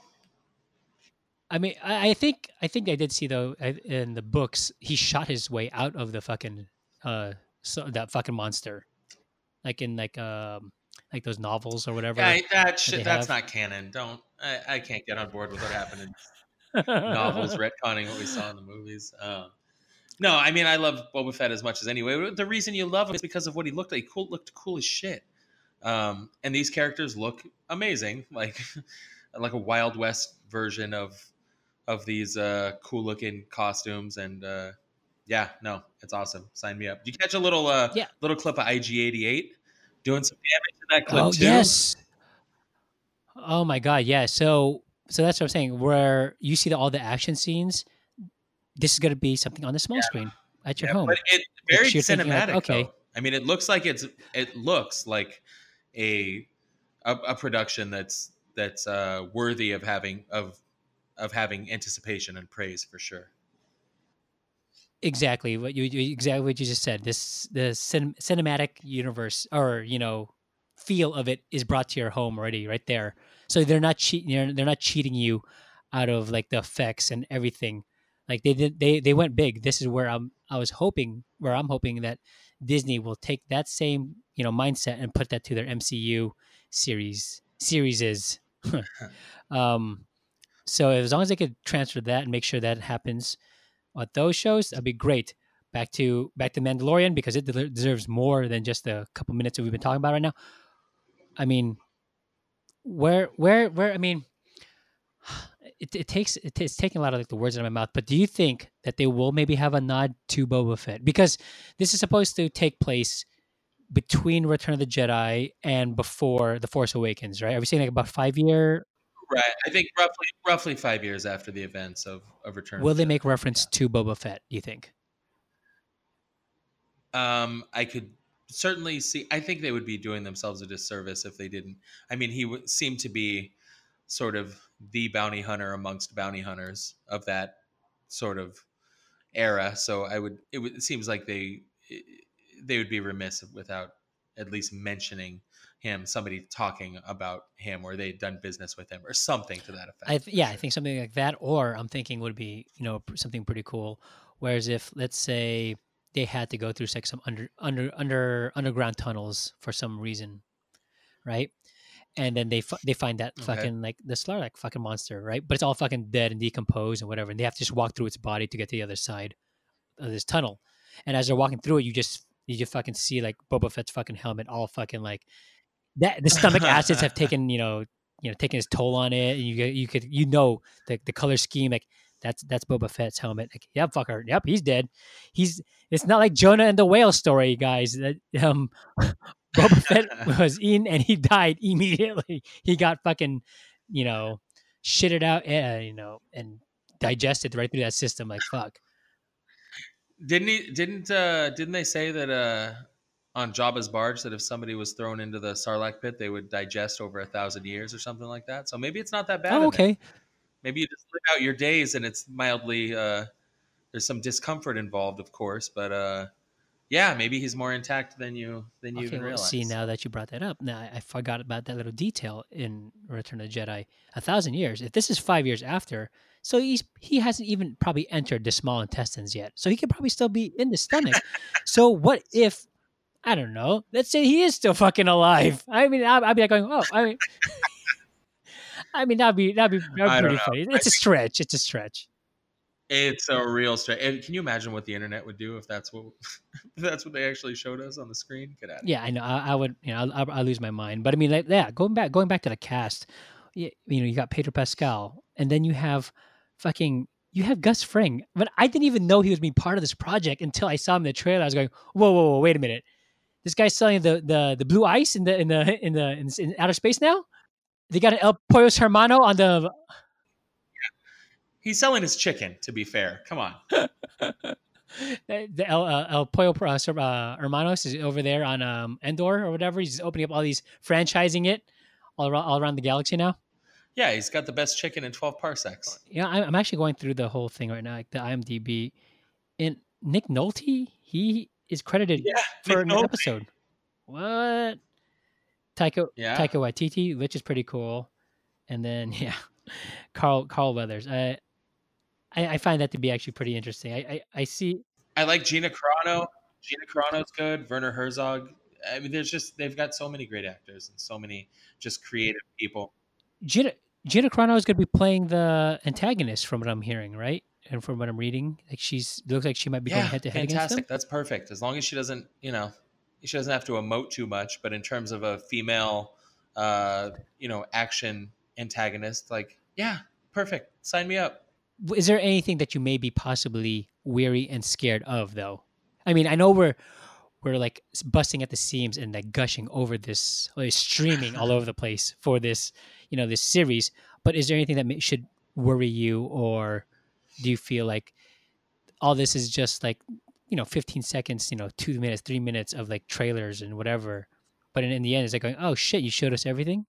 I mean, I, I think I think I did see though in the books he shot his way out of the fucking uh so that fucking monster, like in like um like those novels or whatever. Yeah, that shit. That's have. not canon. Don't. I, I can't get on board with what happened in novels retconning what we saw in the movies. Um, no, I mean I love Boba Fett as much as anyway. The reason you love him is because of what he looked like. Cool, looked cool as shit. Um, and these characters look amazing, like like a Wild West version of of these uh, cool looking costumes. And uh, yeah, no, it's awesome. Sign me up. Did you catch a little uh, Yeah. little clip of IG88 doing some damage to that clip oh too? yes. Oh my god, yeah. So so that's what I'm saying. Where you see the, all the action scenes, this is going to be something on the small screen at your Yeah, home. But it very you're like, cinematic. okay. though. I mean, it looks like it's it looks like a a, a production that's that's uh, worthy of having of of having anticipation and praise for sure. Exactly what you, exactly what you just said. This the cin- cinematic universe or you know feel of it is brought to your home already right there. So they're not cheating they're, they're not cheating you out of like the effects and everything. Like they did they they went big. This is where i'm i was hoping where i'm hoping that disney will take that same you know mindset and put that to their mcu series series is um so as long as they could transfer that and make sure that happens those shows, that'd be great. Back to back to Mandalorian because it de- deserves more than just the couple minutes that we've been talking about right now. I mean, where where where I mean, it, it takes it, it's taking a lot of like the words out of my mouth. But do you think that they will maybe have a nod to Boba Fett because this is supposed to take place between Return of the Jedi and before the Force Awakens, right? Are we saying like about five year? Right. I think roughly roughly five years after the events of of Return. Will the they make reference to Boba Fett? Do you think? Um, I could certainly see. I think they would be doing themselves a disservice if they didn't. I mean, he would seem to be sort of the bounty hunter amongst bounty hunters of that sort of era. So I would. It, would, it seems like they they would be remiss without at least mentioning him, somebody talking about him, or they'd done business with him, or something to that effect. I th- yeah, I think something like that, or I'm thinking would be you know something pretty cool. Whereas if let's say they had to go through like some under under under underground tunnels for some reason, right? And then they fi- they find that Okay. fucking like the Slarlac fucking monster, right? But it's all fucking dead and decomposed and whatever, and they have to just walk through its body to get to the other side of this tunnel. And as they're walking through it, you just you just fucking see like Boba Fett's fucking helmet all fucking like that. The stomach acids have taken you know you know taken its toll on it. And you you could you know the the color scheme like that's that's Boba Fett's helmet. Like yep, fucker, yep, he's dead. He's it's not like Jonah and the whale story, guys. That um Boba Fett was in and he died immediately. He got fucking you know shitted out, uh, you know, and digested right through that system. Like fuck. Didn't he? Didn't uh, didn't they say that uh, on Jabba's barge that if somebody was thrown into the Sarlacc pit, they would digest over a thousand years or something like that? So maybe it's not that bad. Oh, okay. Maybe you just live out your days and it's mildly. Uh, there's some discomfort involved, of course, but uh, yeah, maybe he's more intact than you than you Okay, well, realize. see, now that you brought that up, now I- I forgot about that little detail in Return of the Jedi. A thousand years. If this is five years after, so he's he hasn't even probably entered the small intestines yet. So he could probably still be in the stomach. so what if I don't know? Let's say he is still fucking alive. I mean, I'd, I'd be like going, oh, I mean, I mean that'd be that'd be, that'd be pretty funny. It's a stretch. It's a stretch. It's a real stretch. And can you imagine what the internet would do if that's what if that's what they actually showed us on the screen? Get out. Yeah, I know. I, I would, you know, I, I lose my mind. But I mean, like, yeah, going back, going back to the cast, you, you know, you got Pedro Pascal, and then you have fucking, you have Gus Fring. But I didn't even know he was being part of this project until I saw him in the trailer. I was going, whoa, whoa, whoa, wait a minute, this guy's selling the the the blue ice in the in the in the in, in outer space now. They got an El Pollos Hermano on the. He's selling his chicken. To be fair, come on. the El, uh, El Pollo uh, uh, Hermanos is over there on um, Endor or whatever. He's opening up all these franchising it all around, all around the galaxy now. Yeah, he's got the best chicken in 12 parsecs. Yeah, I'm I'm actually going through the whole thing right now, like the IMDb. And Nick Nolte, he is credited Yeah, for an episode. What? Taika Yeah. Taika Waititi, which is pretty cool. And then yeah, Carl Carl Weathers. I, I I find that to be actually pretty interesting. I I, I see I like Gina Carano. Gina Carano's good. Werner Herzog. I mean, there's just they've got so many great actors and so many just creative people. Gina Gina Carano is going to be playing the antagonist from what I'm hearing, right? And from what I'm reading, like she's looks like she might be going head to head against fantastic. That's perfect. As long as she doesn't, you know, she doesn't have to emote too much. But in terms of a female, uh, you know, action antagonist, like, yeah, perfect. Sign me up. is there anything that you may be possibly weary and scared of though i mean i know we're we're like busting at the seams and like gushing over this like streaming all over the place for this you know this series but is there anything that may, should worry you or do you feel like all this is just like you know 15 seconds you know two minutes three minutes of like trailers and whatever but in, in the end it's like going oh shit you showed us everything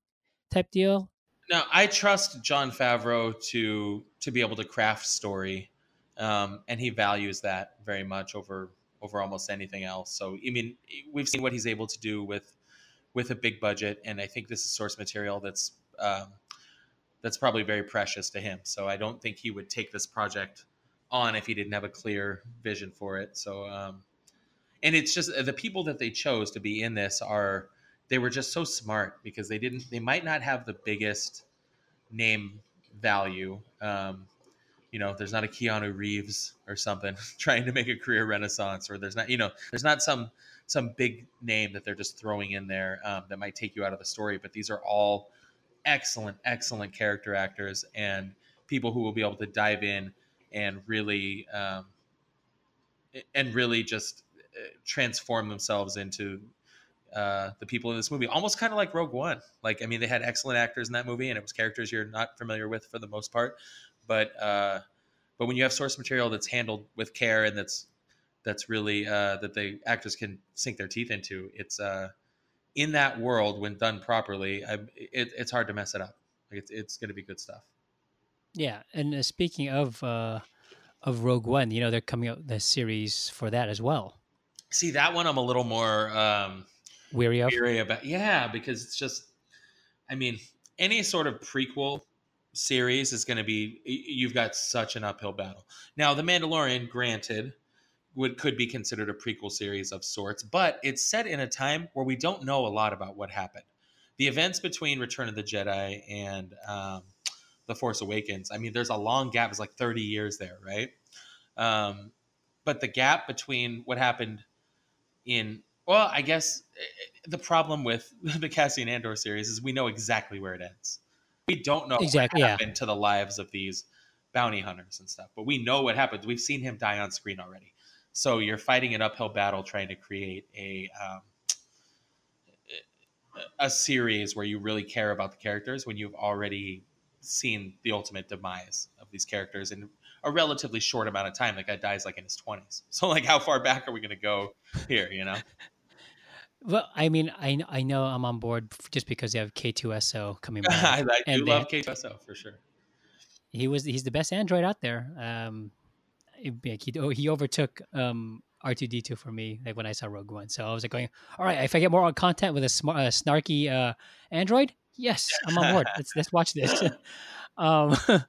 type deal Now, I trust Jon Favreau to to be able to craft story, um, and he values that very much over over almost anything else. So, I mean, we've seen what he's able to do with with a big budget, and I think this is source material that's um, that's probably very precious to him. So, I don't think he would take this project on if he didn't have a clear vision for it. So, um, and it's just the people that they chose to be in this are they were just so smart because they didn't they might not have the biggest name value um, you know there's not a keanu reeves or something trying to make a career renaissance or there's not you know there's not some some big name that they're just throwing in there um, that might take you out of the story but these are all excellent excellent character actors and people who will be able to dive in and really um, and really just uh, transform themselves into uh, the people in this movie, almost kind of like Rogue One. Like, I mean, they had excellent actors in that movie, and it was characters you're not familiar with for the most part. But uh, but when you have source material that's handled with care and that's that's really uh, that the actors can sink their teeth into, it's uh, in that world when done properly. I, it, it's hard to mess it up. Like, it's it's going to be good stuff. Yeah, and uh, speaking of uh, of Rogue One, you know they're coming out the series for that as well. See that one, I'm a little more um, Weary of. weary about. Yeah, because it's just, I mean, any sort of prequel series is going to be. You've got such an uphill battle. Now, The Mandalorian, granted, would could be considered a prequel series of sorts, but it's set in a time where we don't know a lot about what happened. The events between Return of the Jedi and um, The Force Awakens. I mean, there's a long gap. It's like 30 years there, right? Um, but the gap between what happened in well, I guess eh, the problem with the Cassian Andor series is we know exactly where it ends. We don't know Exactly, what yeah. happened to the lives of these bounty hunters and stuff, but we know what happens. We've seen him die on screen already. So you're fighting an uphill battle trying to create a um, a series where you really care about the characters when you've already seen the ultimate demise of these characters in a relatively short amount of time. The guy dies like in his 20s. So like how far back are we going to go here, you know? Well, I mean, I I know I'm on board just because you have K2SO coming back. I do love they- K2SO for sure. he was he's the best android out there. Um, like he oh, he overtook um R2D2 for me like when I saw Rogue One. So I was like going, all right, if I get more content with a smart, uh, snarky uh, android, yes, I'm on board. let's let's watch this. um,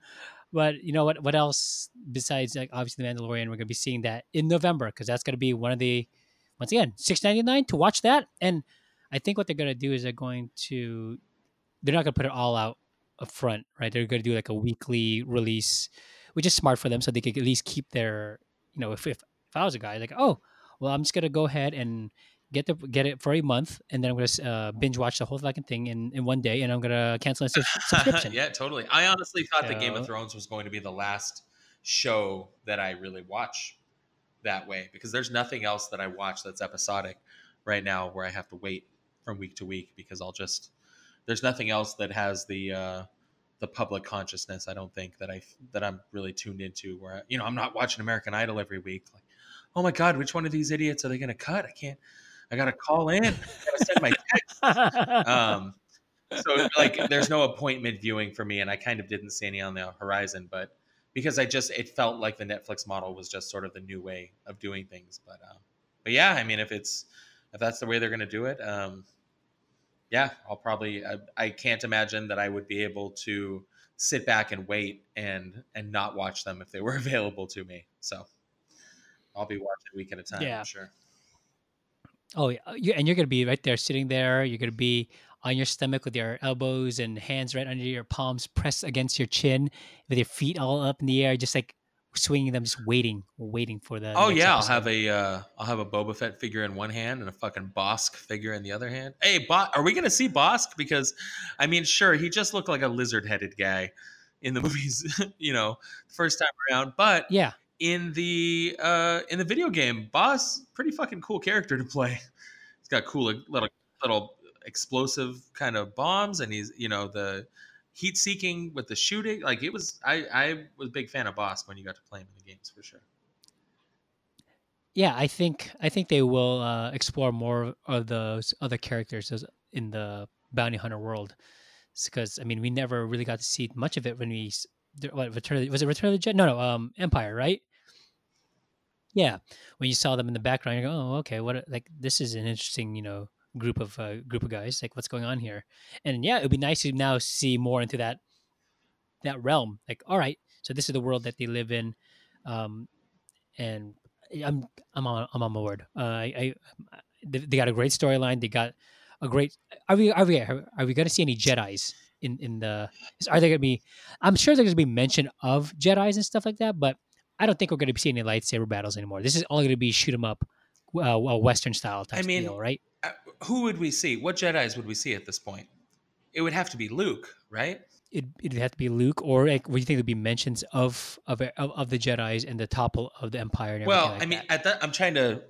but you know what? What else besides like obviously the Mandalorian? We're gonna be seeing that in November because that's gonna be one of the once again six ninety nine to watch that. And I think what they're gonna do is they're going to they're not gonna put it all out up front, right? They're to do like a weekly release, which is smart for them, so they could at least keep their, you know, if if, if I was a guy, like, oh, well, I'm just gonna go ahead and get the get it for a month, and then I'm gonna uh, binge watch the whole fucking thing in, in one day, and I'm gonna cancel subs- subscription. yeah, totally. I honestly thought that Game of Thrones was going to be the last show that I really watch that way because there's nothing else that I watch that's episodic right now where I have to wait from week to week because I'll just there's nothing else that has the uh the public consciousness I don't think that I that I'm really tuned into where I, you know I'm not watching American Idol every week like oh my god which one of these idiots are they going to cut? I can't I got to call in I got to send my text. Um, so like there's no appointment viewing for me and i kind of didn't see any on the horizon but because i just it felt like the netflix model was just sort of the new way of doing things but um, but yeah i mean if it's if that's the way they're going to do it um, yeah i'll probably I, I can't imagine that i would be able to sit back and wait and and not watch them if they were available to me so i'll be watching a week at a time Yeah. I'm sure Oh yeah, uh, and you're gonna be right there, sitting there. You're gonna be on your stomach with your elbows and hands right under your palms, pressed against your chin, with your feet all up in the air, just like swinging them, just waiting, waiting for the. Oh yeah, I'll have a uh, I'll have a Boba Fett figure in one hand and a fucking Bossk figure in the other hand. Hey, Bo- are we gonna see Bossk? Because, I mean, sure, he just looked like a lizard-headed guy in the movies, you know, first time around. But Yeah, in the uh, in the video game, Bossk, pretty fucking cool character to play. He's got cool little little explosive kind of bombs, and he's you know the heat seeking with the shooting. Like it was, I I was a big fan of Bossk when you got to play him in the games for sure. yeah. I think I think they will uh, explore more of those other characters in the bounty hunter world, because I mean, we never really got to see much of it when we what Return the, was it Return of the Jedi? No, no, um, Empire, right? Yeah, when you saw them in the background, you go, "Oh, okay, what? Like this is an interesting, you know, group of uh, group of guys. Like, what's going on here?" And yeah, it would be nice to now see more into that that realm. Like, all right, so this is the world that they live in, um, and I'm I'm on I'm on board. Uh, I, I they, they got a great storyline. They got a great. Are we are we are we going to see any Jedi's in in the? Are they going to be? I'm sure there's going to be mention of Jedi's and stuff like that, but I don't think we're going to be seeing any lightsaber battles anymore. This is all going to be shoot 'em up, uh, Western style type I mean, deal, right? Who would we see? What Jedi's would we see at this point? It would have to be Luke, right? It it'd have to be Luke, or like, what do you think would be mentions of of of, of the Jedi's and the topple of the Empire and Well, like I mean, that? at that, I'm trying to.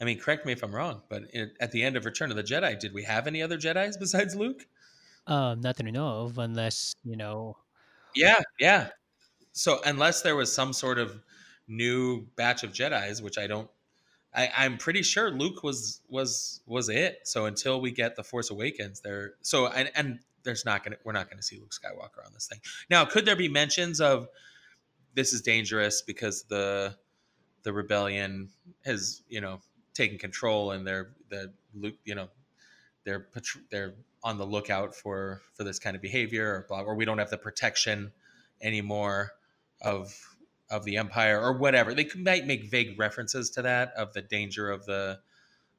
I mean, correct me if I'm wrong, but in, at the end of Return of the Jedi, did we have any other Jedi's besides Luke? um, not that I know of, unless you know. Yeah, yeah. So unless there was some sort of new batch of Jedi's, which I don't, I, I'm pretty sure Luke was was was it. So until we get the Force Awakens, there. So and and there's not gonna we're not gonna see Luke Skywalker on this thing. Now, could there be mentions of this is dangerous because the the rebellion has you know taken control and they're the lu- you know they're they're on the lookout for for this kind of behavior or blah or we don't have the protection anymore of of the empire or whatever they might make vague references to that of the danger of the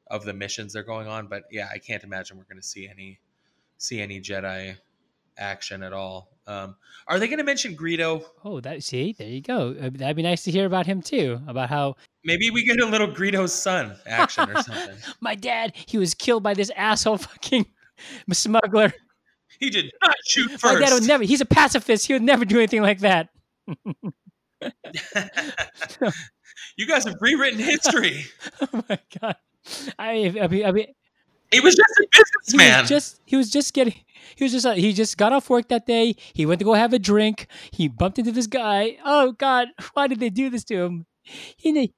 of the missions they're going on but yeah i can't imagine we're going to see any see any jedi action at all um are they going to mention greedo Oh, that see, there you go. Uh, That'd be nice to hear about him too. About how maybe we get a little greedo's son action or something my dad he was killed by this asshole fucking smuggler. he did not shoot first. My dad would never. He's a pacifist. He would never do anything like that. you guys have rewritten history. Oh my god. I, I mean, I mean, he was just a he businessman. was just he was just getting he was just uh, he just got off work that day. He went to go have a drink. He bumped into this guy. Oh god why did they do this to him? He,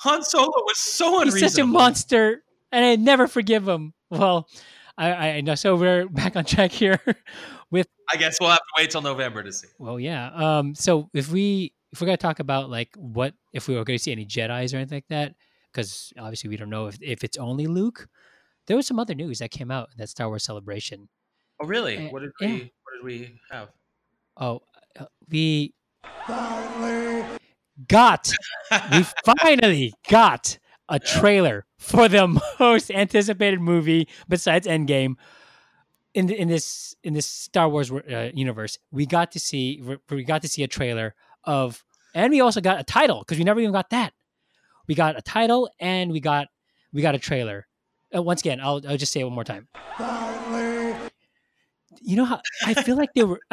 han solo was so unreasonable. he's such a monster and i never forgive him. Well i i know so we're back on track here With i guess we'll have to wait till november to see. Well yeah um so if we if we're gonna talk about like what if we were gonna see any jedis or anything like that because obviously we don't know if, if it's only luke there was some other news that came out in that star wars celebration oh really Eh, what did yeah. we what did we have Oh, uh, we got we finally got a trailer for the most anticipated movie besides Endgame in the, in this in this Star Wars uh, universe. We got to see we got to see a trailer of, and we also got a title because we never even got that. We got a title and we got we got a trailer. Uh, once again, I'll I'll just say it one more time. You know how I feel like they were.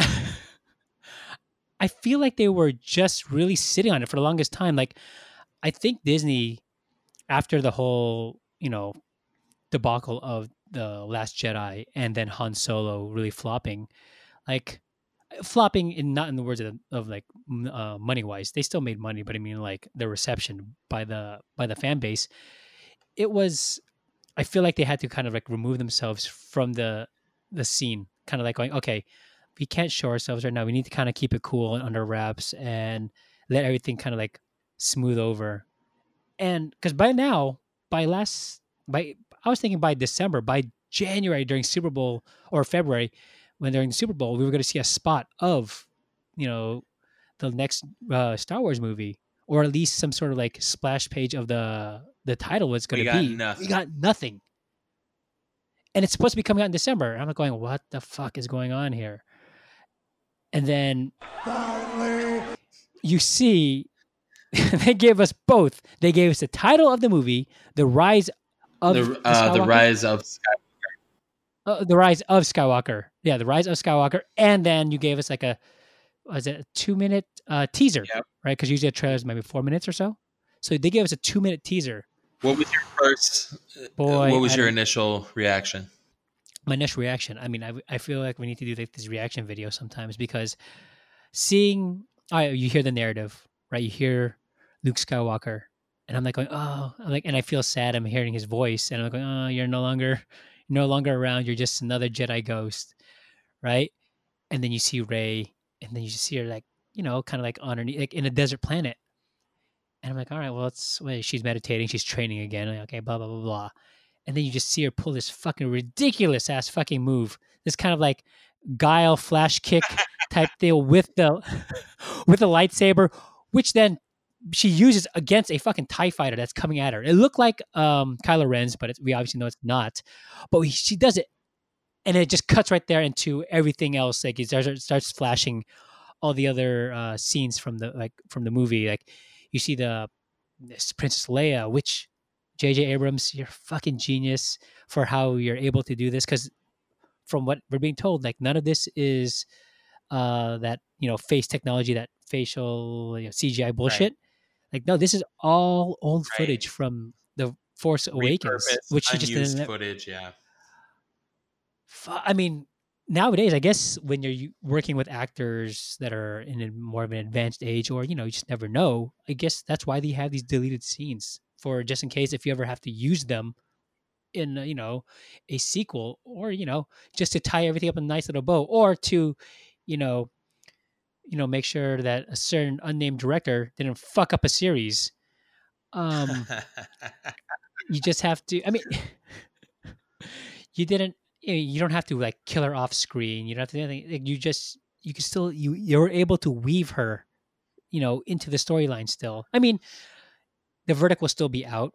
I feel like they were just really sitting on it for the longest time. Like, I think Disney, after the whole, you know, debacle of the Last Jedi and then Han Solo really flopping, like flopping in not in the words of, of like uh, money wise, they still made money, but I mean like the reception by the by the fan base, it was. I feel like they had to kind of like remove themselves from the the scene, kind of like going, okay, we can't show ourselves right now. We need to kind of keep it cool and under wraps and let everything kind of like smooth over. And because by now, by last, by I was thinking by December, by January during Super Bowl or February, when during the Super Bowl, we were going to see a spot of, you know, the next uh, Star Wars movie, or at least some sort of like splash page of the the title was going to be. nothing. We got nothing. And it's supposed to be coming out in December. And I'm like going, what the fuck is going on here? And then Finally. you see they gave us both. They gave us the title of the movie, The Rise of the, uh, the Skywalker? rise of uh, the rise of Skywalker. Yeah, the rise of Skywalker, and then you gave us like a was it a two minute uh, teaser, Yep. right? Because usually a trailer is maybe four minutes or so. So they gave us a two minute teaser. what was your first Boy, what was I your initial reaction my initial reaction. I mean, I, I feel like we need to do like this reaction video sometimes because seeing, right, you hear the narrative, right? You hear Luke Skywalker, and I'm like going, oh, I'm like, and I feel sad. I'm hearing his voice, and I'm going, oh, you're no longer, no longer around. You're just another Jedi ghost, right? And then you see Rey, and then you just see her like, you know, kind of like underneath, like in a desert planet. And I'm like, all right, well, it's wait, she's meditating, she's training again. Like, okay, blah blah blah blah and then you just see her pull this fucking ridiculous ass fucking move. This kind of like guile flash kick type deal with the with the lightsaber, which then she uses against a fucking Tie Fighter that's coming at her. It looked like um, Kylo Ren's, but we obviously know it's not. But we, she does it, and it just cuts right there into everything else. Like it starts, it starts flashing all the other uh, scenes from the like from the movie. Like you see the this Princess Leia, which JJ Abrams, you're a fucking genius for how you're able to do this. Because from what we're being told, like none of this is uh, that you know face technology, that facial you know, CGI bullshit. Like no, this is all old Right. footage from the Force Awakens, Repurposed, which you just didn't. footage yeah I mean, nowadays, I guess when you're working with actors that are in a more of an advanced age, or you know, you just never know. I guess that's why they have these deleted scenes for just in case if you ever have to use them in uh, you know a sequel, or you know, just to tie everything up in a nice little bow, or to you know, you know, make sure that a certain unnamed director didn't fuck up a series. Um, you just have to. I mean, you didn't. You, know, you don't have to like kill her off screen. You don't have to do anything. Like, you just you can still you you're able to weave her, you know, into the storyline. Still, I mean, the verdict will still be out,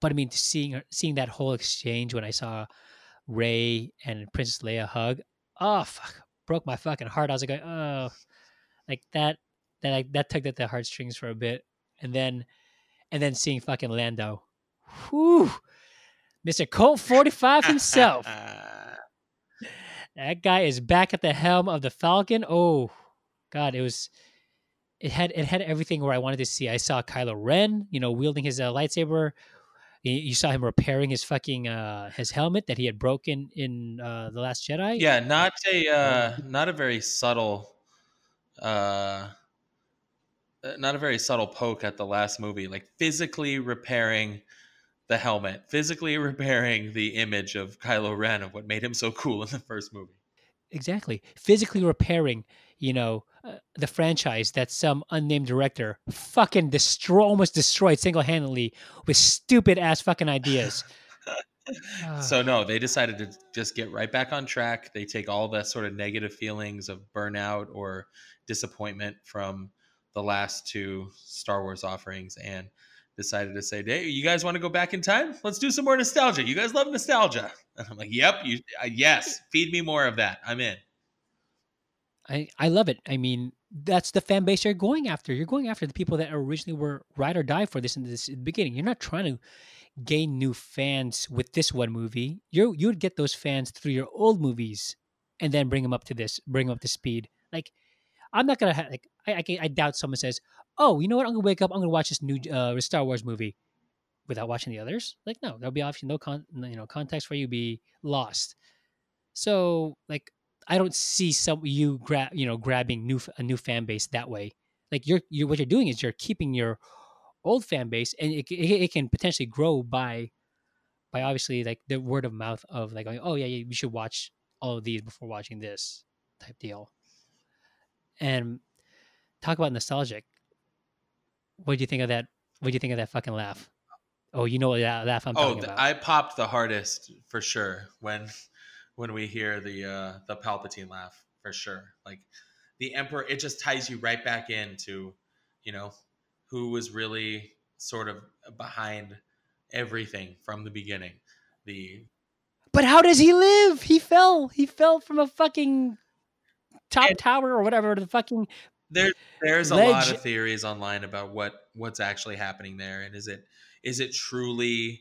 but I mean, seeing her, seeing that whole exchange when I saw Rey and Princess Leia hug, oh fuck, broke my fucking heart. I was like, oh, like that that like, that tugged at the heartstrings for a bit, and then and then seeing fucking Lando, whew, Mister Colt forty five himself. that guy is back at the helm of the Falcon. Oh, God, it was. It had it had everything where I wanted to see. I saw Kylo Ren, you know, wielding his uh, lightsaber. You- You saw him repairing his fucking uh, his helmet that he had broken in uh, the Last Jedi. Yeah, not a uh, not a very subtle, uh, uh, not a very subtle poke at the last movie. Like physically repairing the helmet, physically repairing the image of Kylo Ren of what made him so cool in the first movie. exactly physically repairing you know uh, the franchise that some unnamed director fucking destroy almost destroyed single-handedly with stupid ass fucking ideas Ah. So no, they decided to just get right back on track. They take all the sort of negative feelings of burnout or disappointment from the last two Star Wars offerings and decided to say, "Hey, you guys want to go back in time? Let's do some more nostalgia. You guys love nostalgia." And I'm like, "Yep, you uh, yes, feed me more of that. I'm in." I, I love it i mean that's the fan base you're going after you're going after the people that originally were ride or die for this in this beginning you're not trying to gain new fans with this one movie you you would get those fans through your old movies and then bring them up to this bring them up to speed like i'm not gonna ha- like I, I I doubt someone says oh you know what i'm gonna wake up i'm gonna watch this new uh star wars movie without watching the others like no there'll be obviously no con you know context for you be lost so like I don't see some you grab you know grabbing new a new fan base that way. Like you're you what you're doing is you're keeping your old fan base, and it, it, it can potentially grow by by obviously like the word of mouth of like oh yeah, yeah, you should watch all of these before watching this type deal. And talk about nostalgic. What do you think of that? What do you think of that fucking laugh? Oh, you know what that laugh I'm oh, talking th- about. I popped the hardest for sure when when we hear the uh the Palpatine laugh for sure. Like the Emperor, it just ties you right back into, you know, who was really sort of behind everything from the beginning. The But how does he live? He fell. He fell from a fucking top And- tower or whatever. The fucking there there's a lot of theories online about what what's actually happening there and is it is it truly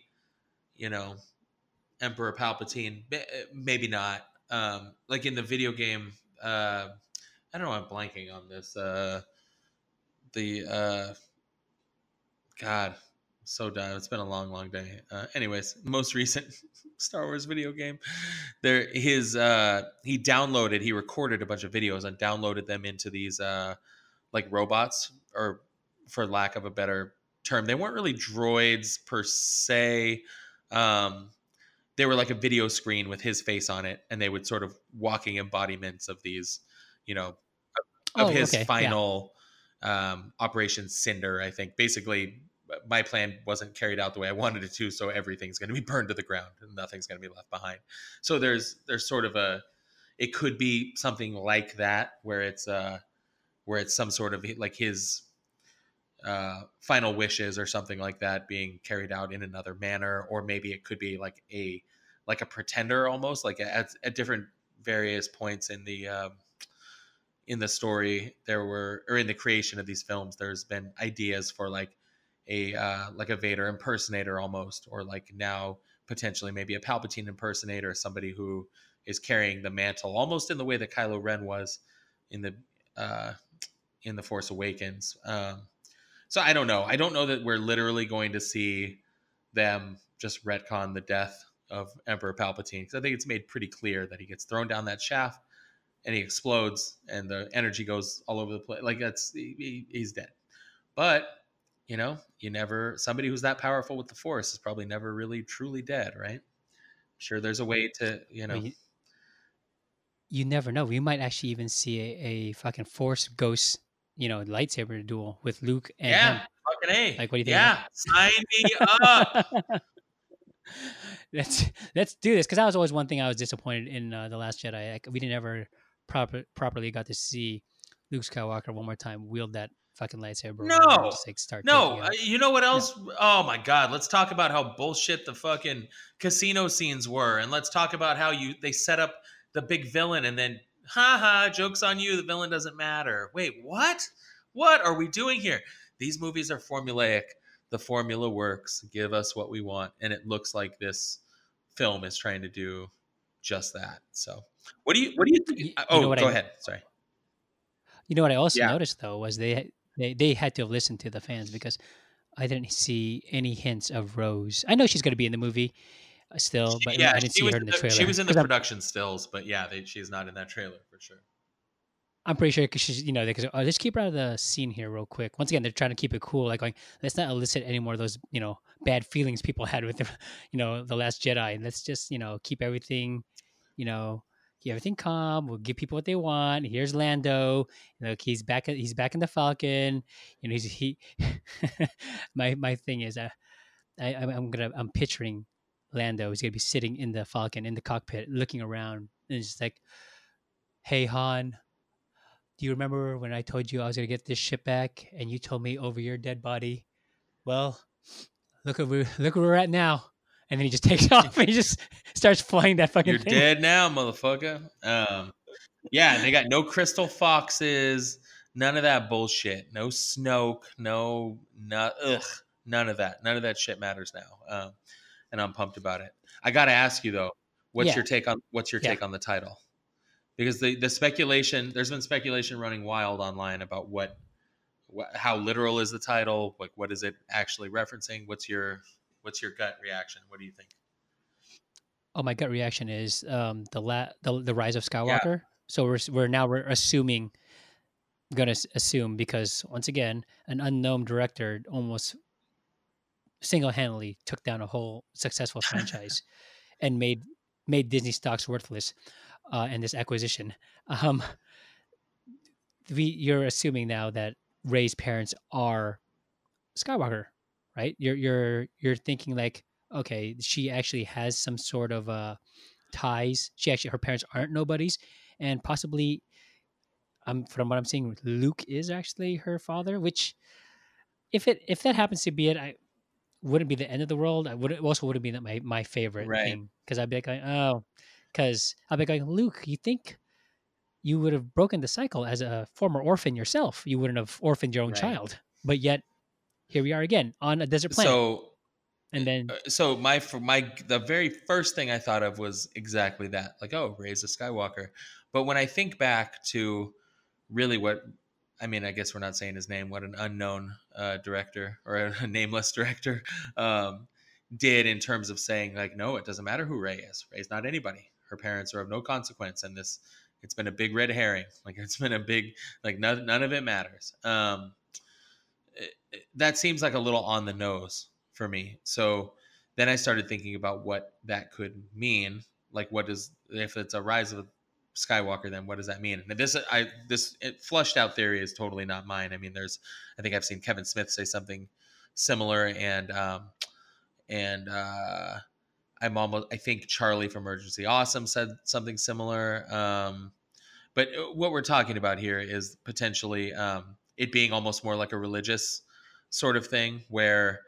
you know emperor palpatine uh, maybe not um like in the video game uh i don't know i'm blanking on this uh the uh god so done it's been a long long day. Uh anyways most recent star wars video game. There his uh he downloaded he recorded a bunch of videos and downloaded them into these uh like robots or for lack of a better term. They weren't really droids per se. Um they were like a video screen with his face on it and they would sort of walking embodiments of these you know of Oh, his okay, yeah. final um operation cinder i think. Basically my plan wasn't carried out the way i wanted it to so everything's going to be burned to the ground and nothing's going to be left behind. So there's there's sort of a it could be something like that where it's uh where it's some sort of like his uh, final wishes or something like that being carried out in another manner, or maybe it could be like a like a pretender almost, like at, at different various points in the um, in the story. There were or in the creation of these films there's been ideas for like a uh, like a Vader impersonator almost, or like now potentially maybe a Palpatine impersonator, somebody who is carrying the mantle almost in the way that Kylo Ren was in the uh, in the Force Awakens. Um, so I don't know. I don't know that we're literally going to see them just retcon the death of Emperor Palpatine because I think it's made pretty clear that he gets thrown down that shaft and he explodes and the energy goes all over the place. Like that's he, he- he's dead. But you know, you never somebody who's that powerful with the Force is probably never really truly dead, right? Sure, there's a way to you know. Well, you, you never know. We might actually even see a, a fucking Force Ghost, you know, lightsaber duel with Luke and yeah, him. fucking a. Like, what do you think Yeah, sign me up. let's let's do this because that was always one thing I was disappointed in uh, the Last Jedi. Like, we didn't ever proper properly got to see Luke Skywalker one more time wield that fucking lightsaber. No. like, start No, uh, you know what else? Oh my god, let's talk about how bullshit the fucking casino scenes were, and let's talk about how you they set up the big villain, and then ha ha, jokes on you, the villain doesn't matter. Wait, what? What are we doing here? These movies are formulaic. The formula works. Give us what we want, and it looks like this film is trying to do just that. So, what do you what do you think? you oh, know go I- ahead. Sorry. You know what I also Yeah. noticed though was they they they had to have listened to the fans because I didn't see any hints of Rose. I know she's going to be in the movie uh, still, but yeah, I didn't see her in the the- trailer. She was in the 'Cause I'm- production stills, but yeah, they, she's not in that trailer for sure. I'm pretty sure because she's, you know, because oh, let's keep her out of the scene here real quick. Once again, they're trying to keep it cool, like going, let's not elicit any more of those, you know, bad feelings people had with, the, you know, the Last Jedi. And let's just, you know, keep everything, you know, keep everything calm. We'll give people what they want. Here's Lando. Look, he's back. He's back in the Falcon. You know, he's he. my my thing is, uh, I I'm, gonna I'm picturing Lando. He's gonna be sitting in the Falcon in the cockpit, looking around, and it's just like, hey Han do you remember when I told you I was gonna get this ship back and you told me over your dead body? Well, look at look where we're at now. And then he just takes off and he just starts flying that fucking You're thing. dead now, motherfucker. Um, yeah, they got no crystal foxes, none of that bullshit. No Snoke, no, no, ugh, none of that. None of that shit matters now. Um, and I'm pumped about it. I got to ask you though, what's Yeah. your take on what's your Yeah. take on the title? Because the the speculation, there's been speculation running wild online about what, what how literal is the title? Like, what is it actually referencing? What's your what's your gut reaction? What do you think? Oh, my gut reaction is um, the la- the the rise of Skywalker. So we're we're now we're assuming, going to assume because once again, an unknown director almost single handedly took down a whole successful franchise, and made made Disney stocks worthless, uh, in this acquisition. Um, we you're assuming now that Rey's parents are Skywalker, right? You're you're you're thinking like, okay, she actually has some sort of uh ties. She actually her parents aren't nobodies, and possibly, um, from what I'm seeing, Luke is actually her father. Which, if it if that happens to be it, I wouldn't be the end of the world. I would also wouldn't be that my my favorite Right. thing because I'd be like, oh, because I'd be like, Luke, you think you would have broken the cycle as a former orphan yourself? You wouldn't have orphaned your own Right. child, but yet here we are again on a desert planet. So and then Uh, so my for my the very first thing I thought of was exactly that. Like, oh, Rey's a Skywalker. But when I think back to really what I mean, I guess we're not saying his name. What an unknown uh, director or a nameless director um, did in terms of saying, like, no, it doesn't matter who Rey is. Rey's not anybody. Her parents are of no consequence, and this it's been a big red herring. Like, it's been a big like none, none of it matters. Um, that seems like a little on the nose for me. So then I started thinking about what that could mean. Like, what does if it's a rise of Skywalker? Then what does that mean? And this, I this it flushed out theory is totally not mine. I mean, there's I think I've seen Kevin Smith say something similar, and um, and uh, I'm almost I think Charlie from Emergency Awesome said something similar. Um, but uh, what we're talking about here is potentially um, it being almost more like a religious sort of thing where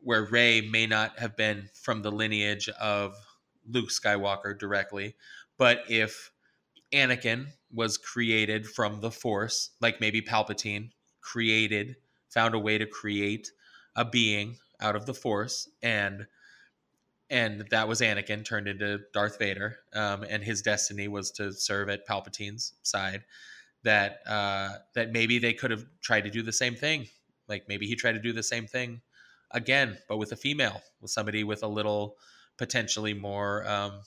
where Rey may not have been from the lineage of Luke Skywalker directly, but if Anakin was created from the Force, like maybe Palpatine created, found a way to create a being out of the Force, and and that was Anakin turned into Darth Vader, um, and his destiny was to serve at Palpatine's side. That uh, that maybe they could have tried to do the same thing. Like maybe he tried to do the same thing again, but with a female, with somebody with a little potentially more um,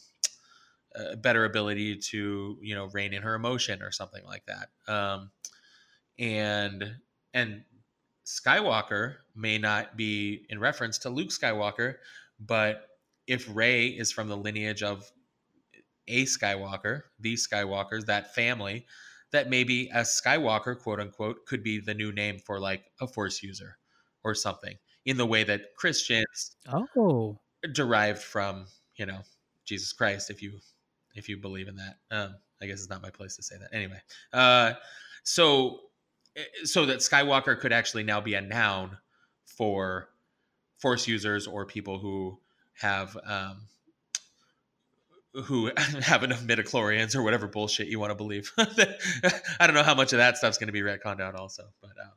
uh, better ability to you know rein in her emotion or something like that. Um, and and Skywalker may not be in reference to Luke Skywalker, but if Rey is from the lineage of a Skywalker, these Skywalkers, that family, that maybe a Skywalker, quote unquote, could be the new name for like a Force user or something in the way that Christians oh, derived from you know Jesus Christ if you if you believe in that. Um, I guess it's not my place to say that. Anyway, uh, so eh, so that Skywalker could actually now be a noun for Force users or people who have um, who have enough midichlorians or whatever bullshit you want to believe. I don't know how much of that stuff's going to be retconned out also, but uh,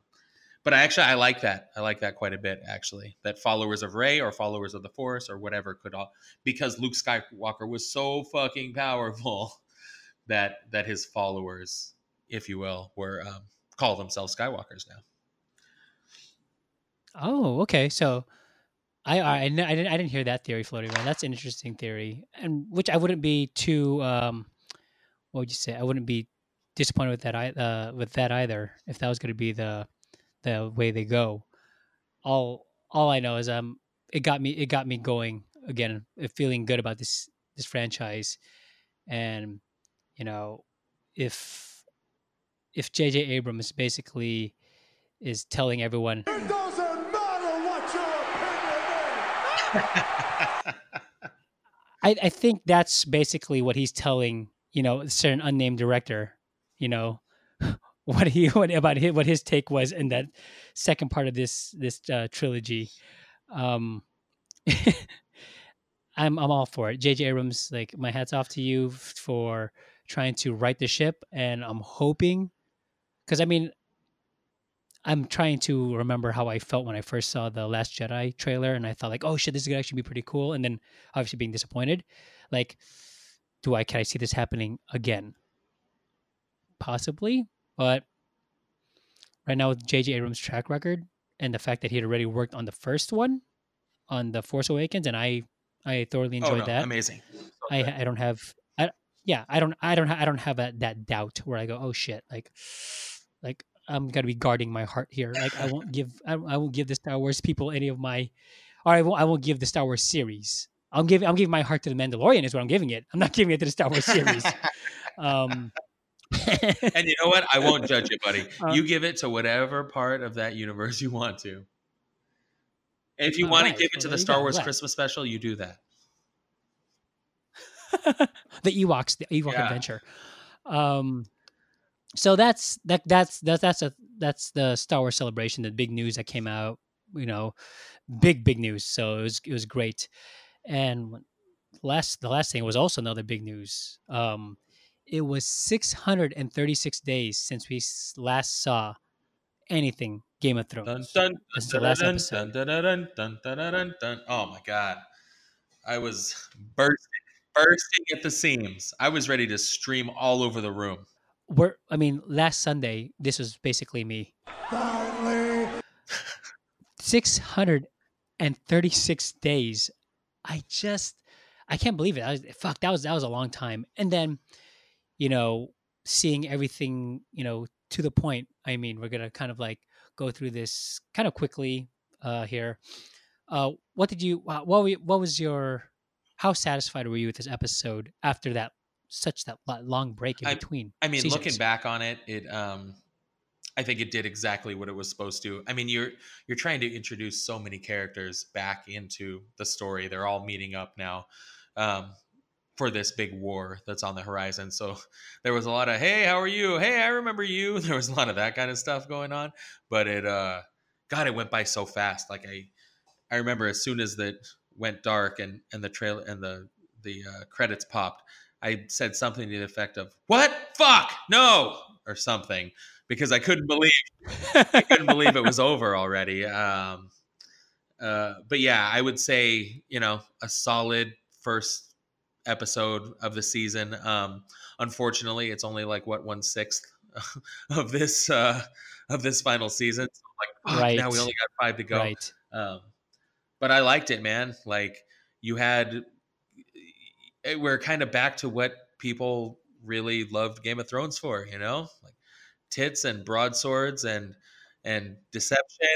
but I actually I like that. I like that quite a bit actually. That followers of Rey or followers of the Force or whatever could all because Luke Skywalker was so fucking powerful that that his followers, if you will, were um, call themselves Skywalkers now. Oh, okay. So I I, I, didn't I didn't hear that theory floating around. That's an interesting theory, and which I wouldn't be too um, what would you say? I wouldn't be disappointed with that uh, with that either if that was going to be the the way they go. All all I know is um it got me it got me going again, uh, feeling good about this this franchise, and you know if if J.J. Abrams basically is telling everyone I, I think that's basically what he's telling you know a certain unnamed director you know what he what about his, what his take was in that second part of this this uh, trilogy. Um i'm i'm all for it. Jj abrams like my hats off to you for trying to right the ship and i'm hoping because i mean i'm trying to remember how i felt when i first saw the last jedi trailer and i thought like oh shit this is gonna actually be pretty cool and then obviously being disappointed like do i can i see this happening again? Possibly but right now with jj abrams track record and the fact that he had already worked on the first one on the force awakens and i i thoroughly oh enjoyed no, that. amazing. I I don't have I yeah I don't I don't I don't have that that doubt where I go oh shit like like I'm gonna be guarding my heart here like I won't give I, I won't give the Star Wars people any of my or I won't I won't give the Star Wars series I'm giving I'm giving my heart to the Mandalorian is what I'm giving it I'm not giving it to the Star Wars series um and you know what? I won't judge you, buddy. Uh, you give it to whatever part of that universe you want to. And if you Oh, want right. to give it to the Star. Wars Glad. Christmas special, you do that. the Ewoks, the Ewok Yeah. adventure. Um, so that's that that's that's that's a that's the Star Wars celebration, the big news that came out. You know, big big news. So it was it was great. And last the last thing was also another big news. Um, it was 636 days since we last saw anything Game of Thrones. Dun, dun, dun. Oh my god. I was bursting, bursting at the seams. I was ready to stream all over the room. We're, I mean, last Sunday, this was basically me. 636 days. I just, I can't believe it. I was, fuck, that was, that was a long time. And then, you know, seeing everything, you know, to the point. I mean, we're going to kind of like go through this kind of quickly uh, here. Uh, what did you, what, were, you- what was your, how satisfied were you with this episode after that, such that long break in I- between? I mean, looking back on it, it um I think it did exactly what it was supposed to. I mean, you're you're trying to introduce so many characters back into the story. They're all meeting up now um for this big war that's on the horizon. So there was a lot of, "Hey, how are you? Hey, I remember you." There was a lot of that kind of stuff going on, but it uh god, it went by so fast. Like I I remember as soon as that went dark and and the trail and the the uh, credits popped, I said something to the effect of "What? Fuck no!" or something because I couldn't believe I couldn't believe it was over already. Um, uh, but yeah, I would say you know a solid first episode of the season. Um, unfortunately, it's only like what one sixth of this uh, of this final season. So like, fuck, now we only got five to go. Right. Um, but I liked it, man. Like you had, we're kind of back to what people really loved Game of Thrones for, you know, like tits and broadswords and and deception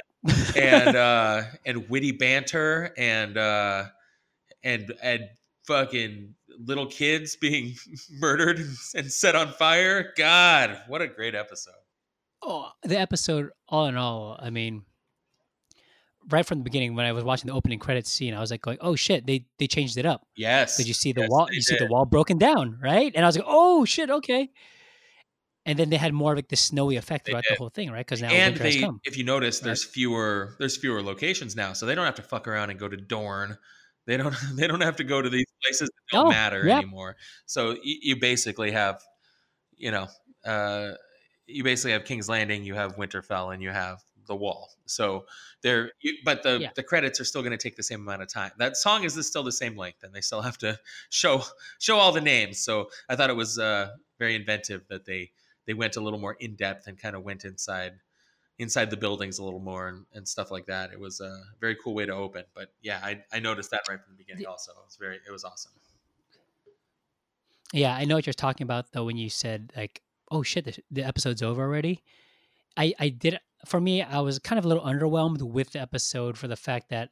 and uh and witty banter and uh and and fucking little kids being murdered and set on fire. God, what a great episode. oh, the episode all in all i mean right from the beginning when I was watching the opening credits scene, I was like going, "Oh shit, they they changed it up." Yes. Did you see the Yes, wall? they You see the wall broken down, right? And I was like, "Oh shit, okay." And then they had more of like the snowy effect They throughout did. the whole thing, right? Because now and winter has come. if you notice, right? there's fewer there's fewer locations now, so they don't have to fuck around and go to Dorne. They don't they don't have to go to these places that don't Oh, matter yeah. anymore. So you, you basically have, you know, uh, you basically have King's Landing, you have Winterfell, and you have the Wall. So they're, you, but the Yeah. the credits are still going to take the same amount of time. That song is still the same length, and they still have to show show all the names. So I thought it was uh, very inventive that they they went a little more in depth and kind of went inside inside the buildings a little more and, and stuff like that. It was a very cool way to open. But yeah, I, I noticed that right from the beginning. Also, it was very it was awesome. Yeah, I know what you're talking about though when you said like, "Oh shit, the, the episode's over already." I I did for me, I was kind of a little underwhelmed with the episode for the fact that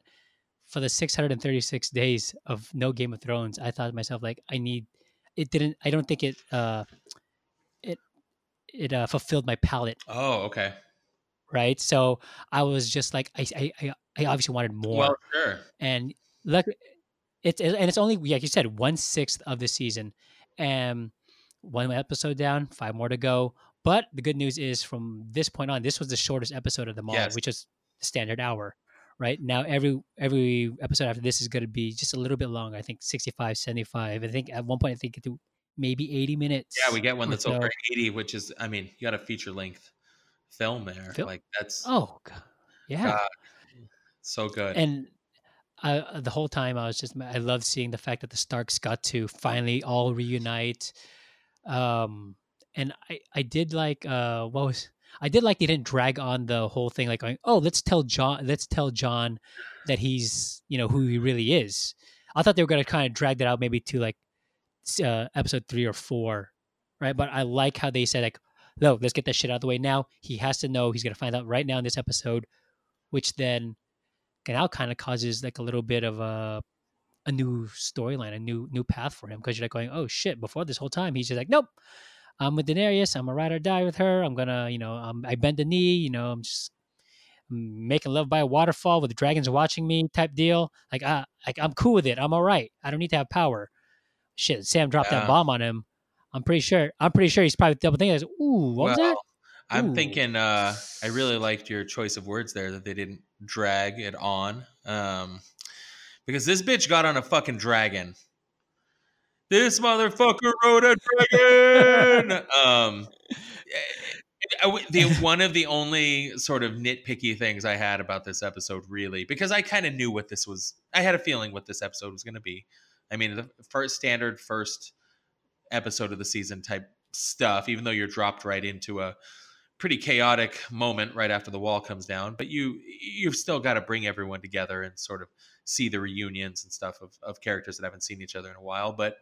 for the 636 days of no Game of Thrones, I thought to myself like, I need it didn't I don't think it uh it it uh, fulfilled my palate, Oh, okay. right? So I was just like I I I, obviously wanted more Well, sure. and look it's and it's only like you said one sixth of the season and one episode down five more to go but the good news is from this point on this was the shortest episode of them all Yes. which is the standard hour right now every every episode after this is going to be just a little bit long i think 65 75 i think at one point i think it maybe 80 minutes Yeah, we get one that's so. over eighty, which is I mean, you got a feature length film there. Like that's oh God. yeah God, so good. and I, uh, the whole time I was just I love seeing the fact that the Starks got to finally all reunite. Um, and I I did like uh what was I did like they didn't drag on the whole thing like going oh let's tell Jon let's tell Jon that he's you know who he really is. I thought they were gonna kind of drag that out maybe to like uh, episode three or four, right? But I like how they said like no let's get that shit out of the way now. He has to know he's gonna find out right now in this episode, which then now kind of causes like a little bit of a a new storyline, a new new path for him because you're like going, oh shit! Before this whole time, he's just like, nope, I'm with Daenerys. I'm a ride or die with her. I'm gonna, you know, um, I bend the knee. You know, I'm just making love by a waterfall with the dragons watching me type deal. Like, I, like I'm cool with it. I'm all right. I don't need to have power. Shit, Sam dropped Yeah. that bomb on him. I'm pretty sure. I'm pretty sure he's probably double thinking. Like, Ooh, what was that? Well, I'm Ooh. thinking uh I really liked your choice of words there that they didn't drag it on. Um because this bitch got on a fucking dragon. This motherfucker rode a dragon. um eh, the one of the only sort of nitpicky things I had about this episode, really, because I kind of knew what this was. I had a feeling what this episode was going to be. I mean, the first standard first episode of the season type stuff, even though you're dropped right into a pretty chaotic moment right after the wall comes down. But you you've still got to bring everyone together and sort of see the reunions and stuff of, of characters that haven't seen each other in a while. But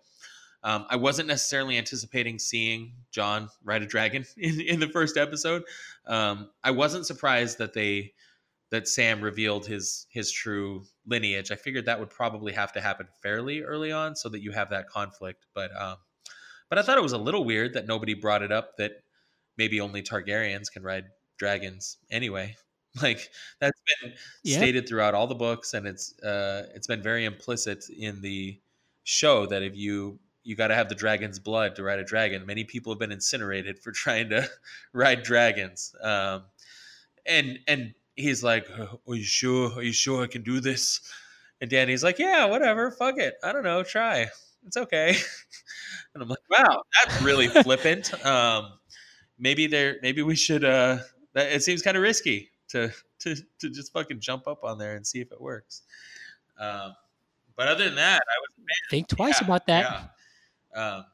um, I wasn't necessarily anticipating seeing Jon ride a dragon in, in the first episode. Um, I wasn't surprised that they that Sam revealed his his true lineage. I figured that would probably have to happen fairly early on so that you have that conflict. But um, but I thought it was a little weird that nobody brought it up that maybe only Targaryens can ride dragons anyway. Like that's been Yeah. stated throughout all the books, and it's uh, it's been very implicit in the show that if you you got to have the dragon's blood to ride a dragon. Many people have been incinerated for trying to ride dragons. Um, and and he's like, "Are you sure? Are you sure I can do this?" And Dany's like, "Yeah, whatever. Fuck it. I don't know. Try. It's okay." and I'm like, "Wow, that's really flippant." Um, maybe there. Maybe we should. Uh, that it seems kind of risky to to to just fucking jump up on there and see if it works. Um, but other than that, I was Think twice yeah, about that. Yeah. Um,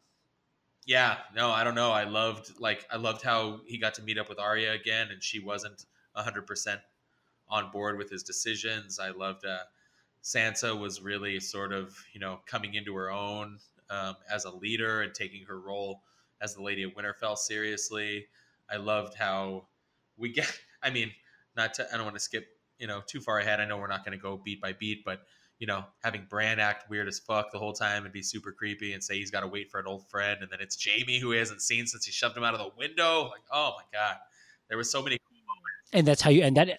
yeah, no, I don't know. I loved like I loved how he got to meet up with Arya again, and she wasn't hundred percent on board with his decisions. I loved uh, Sansa was really sort of you know coming into her own um, as a leader and taking her role as the Lady of Winterfell seriously. I loved how we get. I mean, not to. I don't want to skip you know too far ahead. I know we're not going to go beat by beat, but you know, having Bran act weird as fuck the whole time and be super creepy and say he's got to wait for an old friend, and then it's Jaime who he hasn't seen since he shoved him out of the window. Like, oh my god, there were so many. Cool moments. And that's how you and that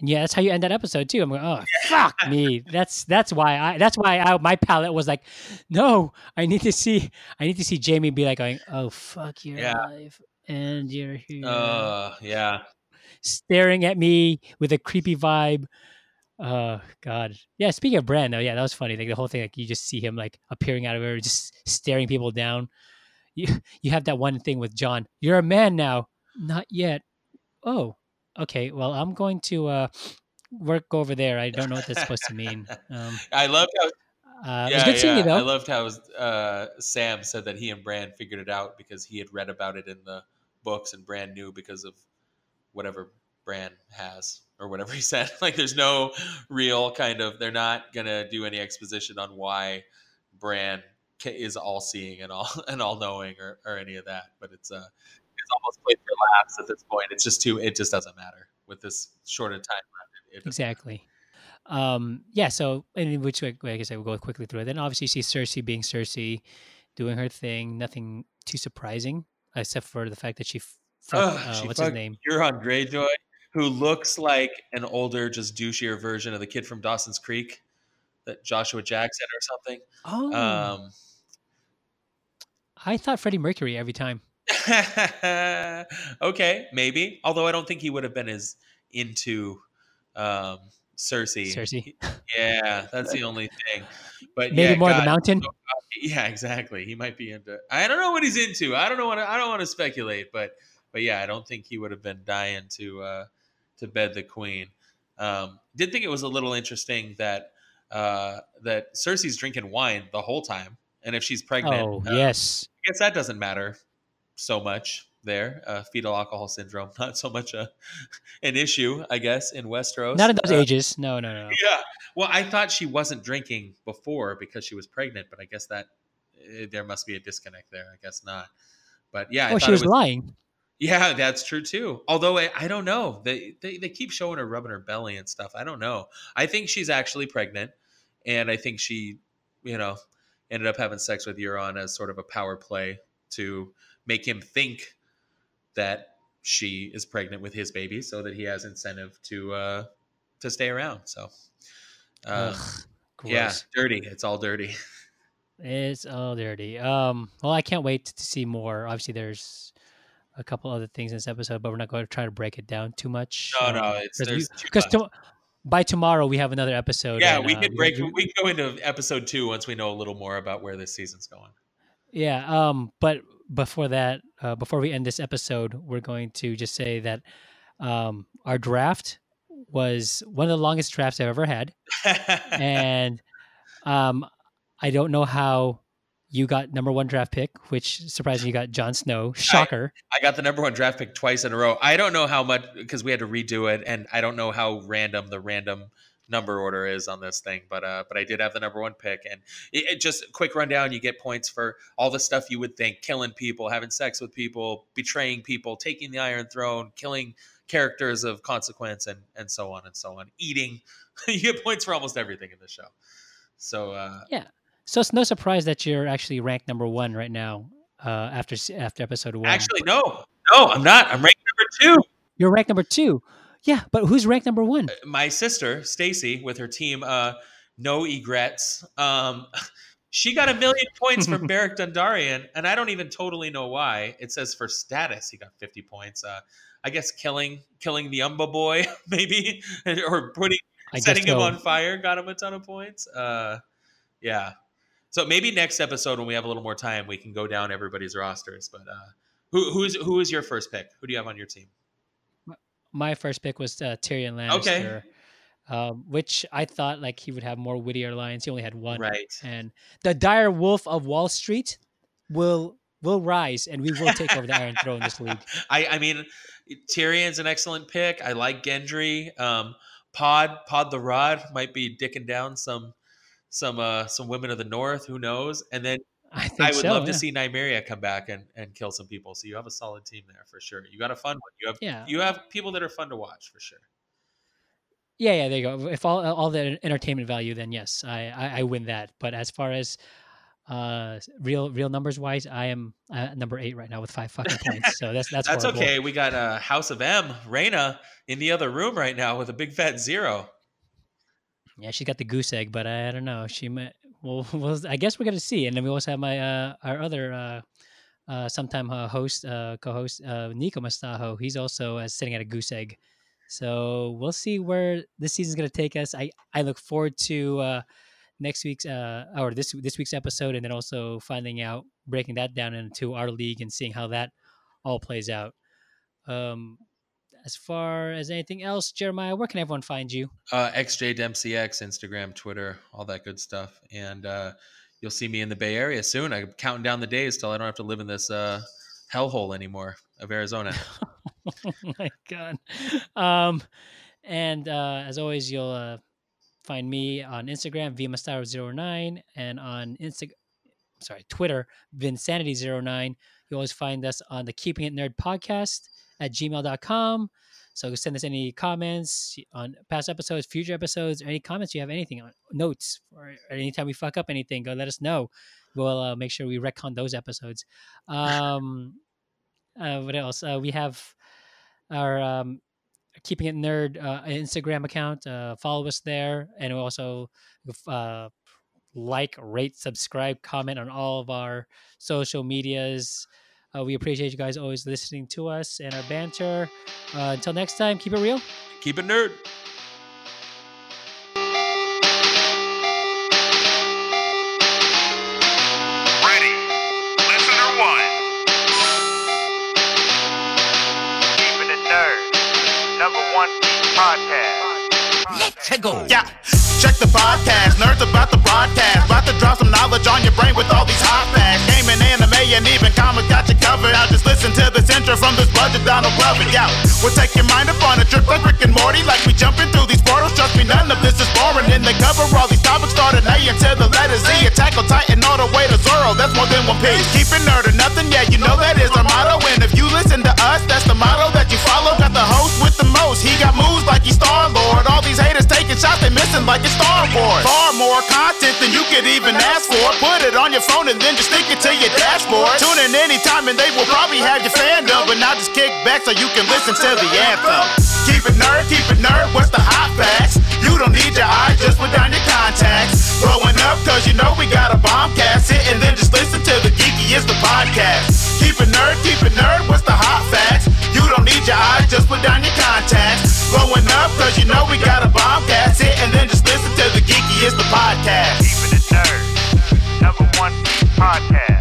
Yeah, that's how you end that episode too. I'm going, oh fuck me. That's that's why I that's why I, my palate was like, no, I need to see I need to see Jaime be like going, oh fuck your Yeah. life and you're here Uh, yeah. staring at me with a creepy vibe. Oh God, yeah. Speaking of Bran, though, yeah, that was funny. Like the whole thing, like you just see him like appearing out of everywhere, just staring people down. You you have that one thing with Jon. You're a man now. Not yet. Oh, okay. Well, I'm going to uh work over there. I don't know what that's supposed to mean. Um, I loved how uh, was good seeing you I loved how uh, Sam said that he and Bran figured it out because he had read about it in the books, and Bran knew because of whatever Bran has or whatever he said. Like, there's no real kind of. They're not gonna do any exposition on why Bran ca- is all seeing and all and all knowing or, or any of that. But it's uh, it's almost played for laughs at this point. It's just too. It just doesn't matter with this shorter time left. It, it Exactly. Um, yeah. So, in which way, I guess I will go quickly through it. Then, obviously, you see Cersei being Cersei, doing her thing. Nothing too surprising, except for the fact that she f- fucked, Ugh, uh, she what's his name? Euron Greyjoy, who looks like an older, just douchier version of the kid from Dawson's Creek, that Joshua Jackson or something. Oh, Um, I thought Freddie Mercury every time. okay, maybe. Although I don't think he would have been as into um, Cersei. Cersei. Yeah, that's the only thing. But Maybe yeah, more of the mountain. yeah, exactly. He might be into. I don't know what he's into. I don't know what. I don't want to speculate, but but yeah, I don't think he would have been dying to uh, to bed the queen. Um, did think it was a little interesting that uh, that Cersei's drinking wine the whole time, and if she's pregnant, Oh, uh, yes. I guess that doesn't matter so much there. Uh, fetal alcohol syndrome, not so much a an issue, I guess, in Westeros. Not in those Uh, ages. No, no, no. yeah. Well, I thought she wasn't drinking before because she was pregnant, but I guess that eh, there must be a disconnect there. I guess not. But yeah, oh, thought she was, was lying. yeah, that's true too. Although I, I don't know, they, they they keep showing her rubbing her belly and stuff. I don't know. I think she's actually pregnant, and I think she, you know, ended up having sex with Euron as sort of a power play to make him think that she is pregnant with his baby, so that he has incentive to uh to stay around. So, um, Ugh, gross. yeah, dirty. It's all dirty. It's all dirty. Um, well, I can't wait to see more. Obviously, there's a couple other things in this episode, but we're not going to try to break it down too much. No, no, it's- because much. by tomorrow we have another episode. yeah, and, we uh, could break. we- We can go into episode two once we know a little more about where this season's going. Yeah. Um. But before that, uh, before we end this episode, we're going to just say that um, our draft was one of the longest drafts I've ever had, and um, I don't know how you got number one draft pick, which surprisingly you got Jon Snow. Shocker. I got the number one draft pick twice in a row. I don't know how much because we had to redo it, and I don't know how random the random number order is on this thing. But uh, but I did have the number one pick, and it, it just quick rundown. You get points for all the stuff you would think: killing people, having sex with people, betraying people, taking the Iron Throne, killing characters of consequence, and and so on and so on. Eating, you get points for almost everything in the show. So uh, yeah, So it's no surprise that you're actually ranked number one right now uh, after after episode one. actually, no, no, I'm not. I'm ranked number two. you're ranked number two. Yeah, but who's ranked number one? my sister Stacy with her team uh no egrets. Um she got a million points from Beric Dondarrion and I don't even totally know why. It says for status he got 50 points. Uh I guess killing killing the Umber boy maybe or putting I setting him so. on fire got him a ton of points. Uh yeah. So maybe next episode when we have a little more time we can go down everybody's rosters but uh who who's who is your first pick? Who do you have on your team My first pick was uh, Tyrion Lannister, Okay. um, which I thought like he would have more wittier lines. He only had one. right And the dire wolf of Wall Street will will rise, and we will take over the Iron Throne this league. I, I mean, Tyrion's an excellent pick. I like Gendry. Um, Pod Pod the Rod might be dicking down some some uh, some women of the North. Who knows? And then I think I would so, love yeah. to see Nymeria come back and, and kill some people. So you have a solid team there for sure. You got a fun one. You have Yeah. you have people that are fun to watch for sure. Yeah, yeah, there you go. If all all the entertainment value, then yes, I, I I win that. But as far as Uh, real real numbers wise, I am uh, number eight right now with five fucking points. So that's that's That's horrible. okay. We got uh, House of M, Reina, in the other room right now with a big fat zero. Yeah, she got the goose egg, but I, don't know. She might. Well, well, I guess we're gonna see. And then we also have my uh, our other uh, uh, sometime uh, host, uh, co-host, Nico Mastajo. He's also sitting at a goose egg. So we'll see where this season's gonna take us. I I look forward to next week's uh, or this this week's episode, and then also finding out breaking that down into our league and seeing how that all plays out. Um, as far as anything else, Jeremiah, where can everyone find you? Uh, XJ DempseyX, Instagram, Twitter, all that good stuff. And uh, you'll see me in the Bay Area soon. I'm counting down the days till I don't have to live in this uh, hellhole anymore of Arizona. oh my god. Um, and uh, as always, you'll uh, find me on Instagram, vmastaro09, and on Insta, sorry, Twitter, vinsanity09. You always find us on the Keeping It Nerd podcast at gmail.com. So send us any comments on past episodes, future episodes, or any comments you have, anything on notes, or anytime we fuck up anything, go let us know. We'll uh, make sure we retcon those episodes. Um, uh, what else? Uh, we have our um, keeping it nerd uh, Instagram account. Uh, follow us there, and we also uh, like, rate, subscribe, comment on all of our social medias. Uh, we appreciate you guys always listening to us and our banter. Uh, until next time, keep it real. Keep it nerd. Ready. Listener one. Keeping it nerd. Number one podcast. Let's go. Yeah, check the podcast. Nerds about the broadcast. About to drop some knowledge on your brain with all these hot facts. Gaming, anime, and even comics got covered. Now just listen to intro from this budget Donald Glover. Yeah, we'll take your mind up on a trip like Rick and Morty. Like we jumping through these portals. Trust me, none of this is boring. In the cover, all these topics started A until the letter Z. Attack on Titan all the way to Zoro. That's more than one piece. Keep it nerd or nothing. Yeah, you know that is our motto. And if you listen to us, that's the motto that you follow. Got the host with the most. He got moves like he's Star Lord. All these haters taking shots, they missing like it's Star Wars. Far more content than you could even ask for. Put it on your phone and then just stick it to your dashboard. Tune in anytime and they will probably have your end up, and I just kick back so you can listen to the anthem. Keep it nerd, keep it nerd, what's the hot facts? You don't need your eyes, just put down your contacts. Growing up, cause you know we got a bomb cast Sit and then just listen to the geeky is the podcast. Keep it nerd, keep it nerd, what's the hot facts? You don't need your eyes, just put down your contacts. Growing up, cause you know we got a bomb cast Sit and then just listen to the geeky is the podcast. Keep it nerd, number one podcast.